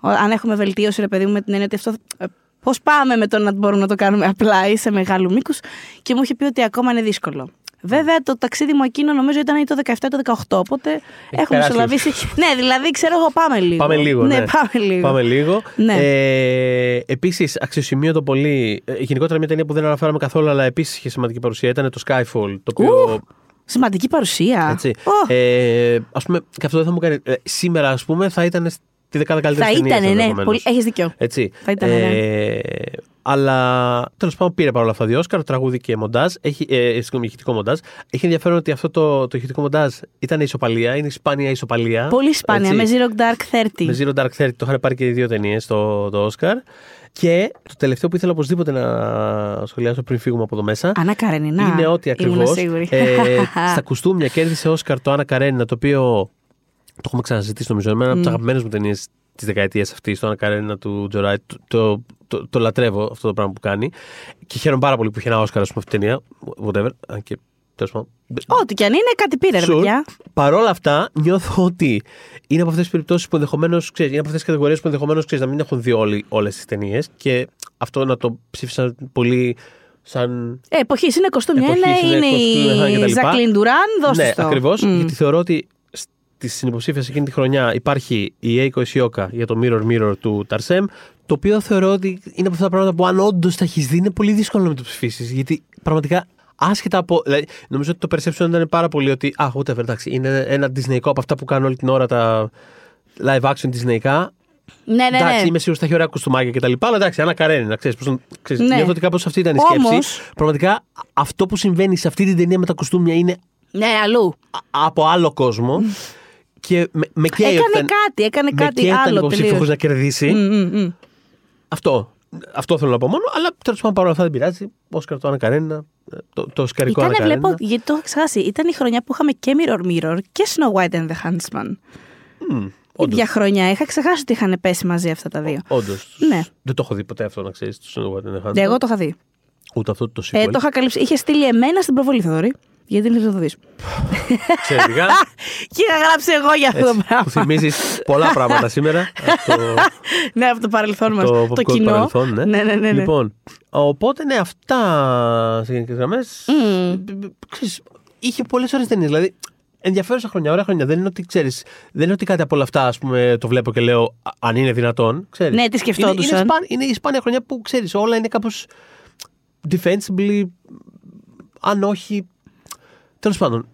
Αν έχουμε βελτίωση, ρε παιδί μου, με την έννοια ότι αυτό ε, Πώς πάμε με το να μπορούμε να το κάνουμε απλά ή σε μεγάλου μήκους. Και μου είχε πει ότι ακόμα είναι δύσκολο. Βέβαια, το ταξίδι μου εκείνο νομίζω ήταν το 17 το 18. Οπότε Έχει έχουμε μεσολαβήσει. ναι, δηλαδή ξέρω εγώ, πάμε λίγο. Πάμε λίγο. Ναι, ναι. πάμε λίγο. Πάμε λίγο. Ναι. Ε, επίσης, αξιοσημείωτο πολύ. Ε, γενικότερα, μια ταινία που δεν αναφέραμε καθόλου, αλλά επίσης είχε σημαντική παρουσία ήταν το Skyfall. Το οποίο. σημαντική παρουσία. Έτσι. Oh. Ε, ας πούμε, και αυτό δεν θα μου κάνει. Ε, σήμερα, ας πούμε, θα ήταν τη δεκάδα καλύτερης ταινίας. Θα ήταν, ναι. Πολύ... Έχεις δίκιο. Έτσι. Θα ήταν, ναι. ε, αλλά τέλος πάντων πήρε παρόλα αυτά δύο Όσκαρ, τραγούδι και μοντάζ. Έχει, ε, ηχητικό μοντάζ. Έχει ενδιαφέρον ότι αυτό το, το ηχητικό μοντάζ ήταν ισοπαλία, είναι σπάνια ισοπαλία. Πολύ σπάνια, με Zero Dark 30. Με Zero Dark 30, το είχαν πάρει και οι δύο ταινίες το, το Όσκαρ. Και το τελευταίο που ήθελα οπωσδήπε να σχολιάσω πριν φύγουμε από εδώ μέσα. Ανά Καρένινα. Είναι ότι ακριβώς. Ε, στα κουστούμια κέρδισε Όσκαρ το Ανά Καρένινα, το οποίο το έχουμε ξαναζητήσει νομίζω. Εμένα mm. από τις αγαπημένες μου ταινίες της δεκαετίας αυτής, στο Ανακαρένα του Τζοράιτ. Το, το, το, το, λατρεύω αυτό το πράγμα που κάνει. Και χαίρομαι πάρα πολύ που είχε ένα Όσκαρα αυτή την ταινία. Whatever. Αν και Ό,τι και αν είναι, κάτι πήρε, sure. παιδιά. Παρ' όλα αυτά, νιώθω ότι είναι από αυτές τις περιπτώσεις που ενδεχομένως είναι από αυτές τις κατηγορίες που ενδεχομένως να μην έχουν δει όλες τις ταινίες και αυτό να το ψήφισαν πολύ σαν. Ε, εποχής είναι κοστούμια. Είναι, είναι, είναι η Ζακλίν Ντουράν, δώστε ναι, ακριβώς. Mm. Γιατί θεωρώ ότι της συνυποψήφιας εκείνη τη χρονιά υπάρχει η Eiko Ισιόκα για το Mirror Mirror του Ταρσέμ, το οποίο θεωρώ ότι είναι από αυτά τα πράγματα που αν όντως τα έχεις δει είναι πολύ δύσκολο να με το ψηφίσει. Γιατί πραγματικά άσχετα από. Δηλαδή, νομίζω ότι το perception ήταν πάρα πολύ ότι. Α, ούτε εντάξει, είναι ένα Disney από αυτά που κάνουν όλη την ώρα τα live action Disney. Ναι, ναι, εντάξει, ναι. είμαι σίγουρος ότι θα έχει ωραία κουστούμάκια κτλ. Αλλά εντάξει, ένα καρένι, να ξέρεις. Ναι. Νιώθω ότι κάπως αυτή ήταν η σκέψη. Όμως... Πραγματικά αυτό που συμβαίνει σε αυτή την ταινία με τα κουστούμια είναι. Ναι, αλλού. Από άλλο κόσμο. Και με, με καίει έκανε όταν, κάτι, έκανε με κάτι άλλο. υποψήφιο να κερδίσει. Mm, mm, mm. Αυτό. Αυτό θέλω να πω μόνο, αλλά τέλος πάντων παρόλα αυτά δεν πειράζει. Όσκαρ το κανένα. Το, το σκαρικό Ήταν, βλέπω, γιατί το έχω ξεχάσει. Ήταν η χρονιά που είχαμε και Mirror Mirror και Snow White and the Huntsman. Mm, Ίδια χρονιά. Είχα ξεχάσει ότι είχαν πέσει μαζί αυτά τα δύο. Όντως. Ναι. Δεν το έχω δει ποτέ αυτό να ξέρεις. Το Snow White and the Huntsman. Ναι, εγώ το είχα δει. Ούτε αυτό το sequel. Ε, το είχα καλύψει. Είχε στείλει εμένα στην προβολή, Θεοδωρή. Γιατί δεν ήθελα να το δεις. Εξαιρετικά. και είχα γράψει εγώ για αυτό το πράγμα. Που θυμίζεις πολλά πράγματα σήμερα. ναι, από το παρελθόν μας. Το, το κοινό. Παρελθόν, ναι. Ναι, ναι, ναι, ναι. Λοιπόν, οπότε ναι, αυτά σε γενικές γραμμές. Είχε πολλές ώρε ταινίες. Δηλαδή, ενδιαφέρουσα χρονιά, ωραία χρονιά. Δεν είναι ότι ξέρεις, δεν είναι ότι κάτι από όλα αυτά ας πούμε, το βλέπω και λέω αν είναι δυνατόν. Ξέρεις. Ναι, τι σκεφτόντουσαν. Είναι, είναι, είναι η σπάνια χρονιά που ξέρεις, όλα είναι κάπως defensibly, αν όχι Τέλος πάντων,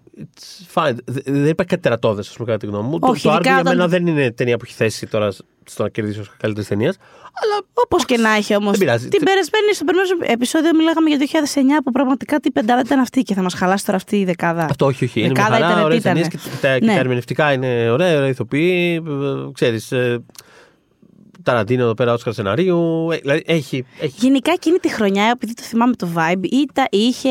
fine. Δεν υπάρχει κάτι τερατώδες, ας πούμε, κατά τη γνώμη μου. Όχι, το, το Argo για μένα δεν είναι ταινία που έχει θέση τώρα στο να κερδίσει ως καλύτερης ταινίας. Αλλά όπως και να έχει όμως. Την περασμένη, στο περασμένο επεισόδιο μιλάγαμε για το 2009 που πραγματικά τι πεντάδα ήταν αυτή και θα μας χαλάσει τώρα αυτή η δεκάδα. Αυτό όχι, όχι. Είναι μια χαρά, ωραίες ταινίες και, τα, ναι. τα ερμηνευτικά είναι ωραία, ωραία ηθοποιοί. Ξέρεις. Ε, Ταραντίνο εδώ πέρα, Όσκαρ σεναρίου. Ε, δηλαδή έχει, έχει. Γενικά εκείνη τη χρονιά, επειδή το θυμάμαι το vibe, είχε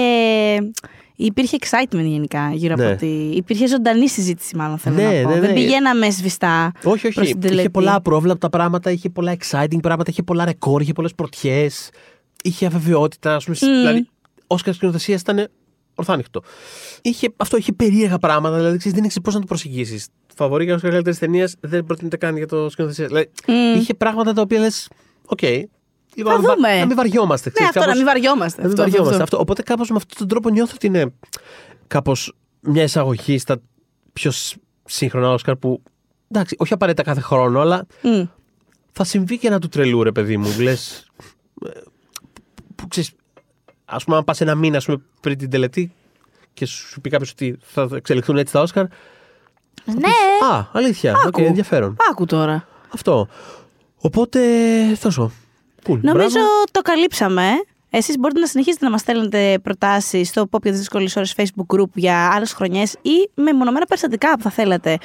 Υπήρχε excitement γενικά γύρω ναι. από ότι. Υπήρχε ζωντανή συζήτηση, μάλλον θέλω ναι, να πω. Ναι, ναι. Δεν πηγαίναμε σβηστά. Όχι, όχι. είχε πολλά απρόβλεπτα πράγματα, είχε πολλά exciting πράγματα, είχε πολλά ρεκόρ, είχε πολλές πρωτιές. Είχε αβεβαιότητα. Ας πούμε, mm. Δηλαδή, Όσκαρ σκηνοθεσία ήταν ορθάνυχτο. Είχε, αυτό είχε περίεργα πράγματα, δηλαδή ξέρεις, δεν ήξερες πώς να το προσεγγίσεις. Φαβορή για καλύτερης ταινίας δεν προτείνεται καν για το σκηνοθεσία. Δηλαδή, mm. Είχε πράγματα τα οποία λες, OK, okay, Λοιπόν, θα δούμε. Να μην βαριόμαστε. Ναι, αυτό, να μην βαριόμαστε. Να μην βαριόμαστε. Αυτό. Οπότε κάπως με αυτόν τον τρόπο νιώθω ότι είναι κάπως μια εισαγωγή στα πιο σύγχρονα Όσκαρ που εντάξει, όχι απαραίτητα κάθε χρόνο, αλλά mm. θα συμβεί και ένα του τρελού, ρε παιδί μου. Λες. Που ξέρεις, ας πούμε, αν πας ένα μήνα πούμε, πριν την τελετή και σου πει κάποιος ότι θα εξελιχθούν έτσι τα Όσκαρ. Ναι. Πεις, Α, αλήθεια. Άκου. Okay, ενδιαφέρον. Άκου τώρα. Αυτό. Οπότε, τόσο. Νομίζω το καλύψαμε. Εσείς μπορείτε να συνεχίσετε να μας στέλνετε προτάσεις στο Pop για τις δύσκολες ώρες Facebook group για άλλες χρονιές ή με μονομένα περιστατικά που θα θέλατε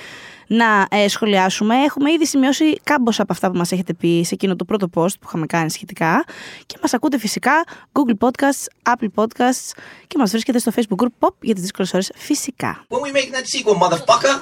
να ε, σχολιάσουμε. Έχουμε ήδη σημειώσει κάμποσα από αυτά που μας έχετε πει σε εκείνο το πρώτο post που είχαμε κάνει σχετικά και μας ακούτε φυσικά Google Podcasts, Apple Podcasts και μας βρίσκεται στο Facebook group Pop για τις δύσκολες ώρες φυσικά. When we make that sequel, motherfucker!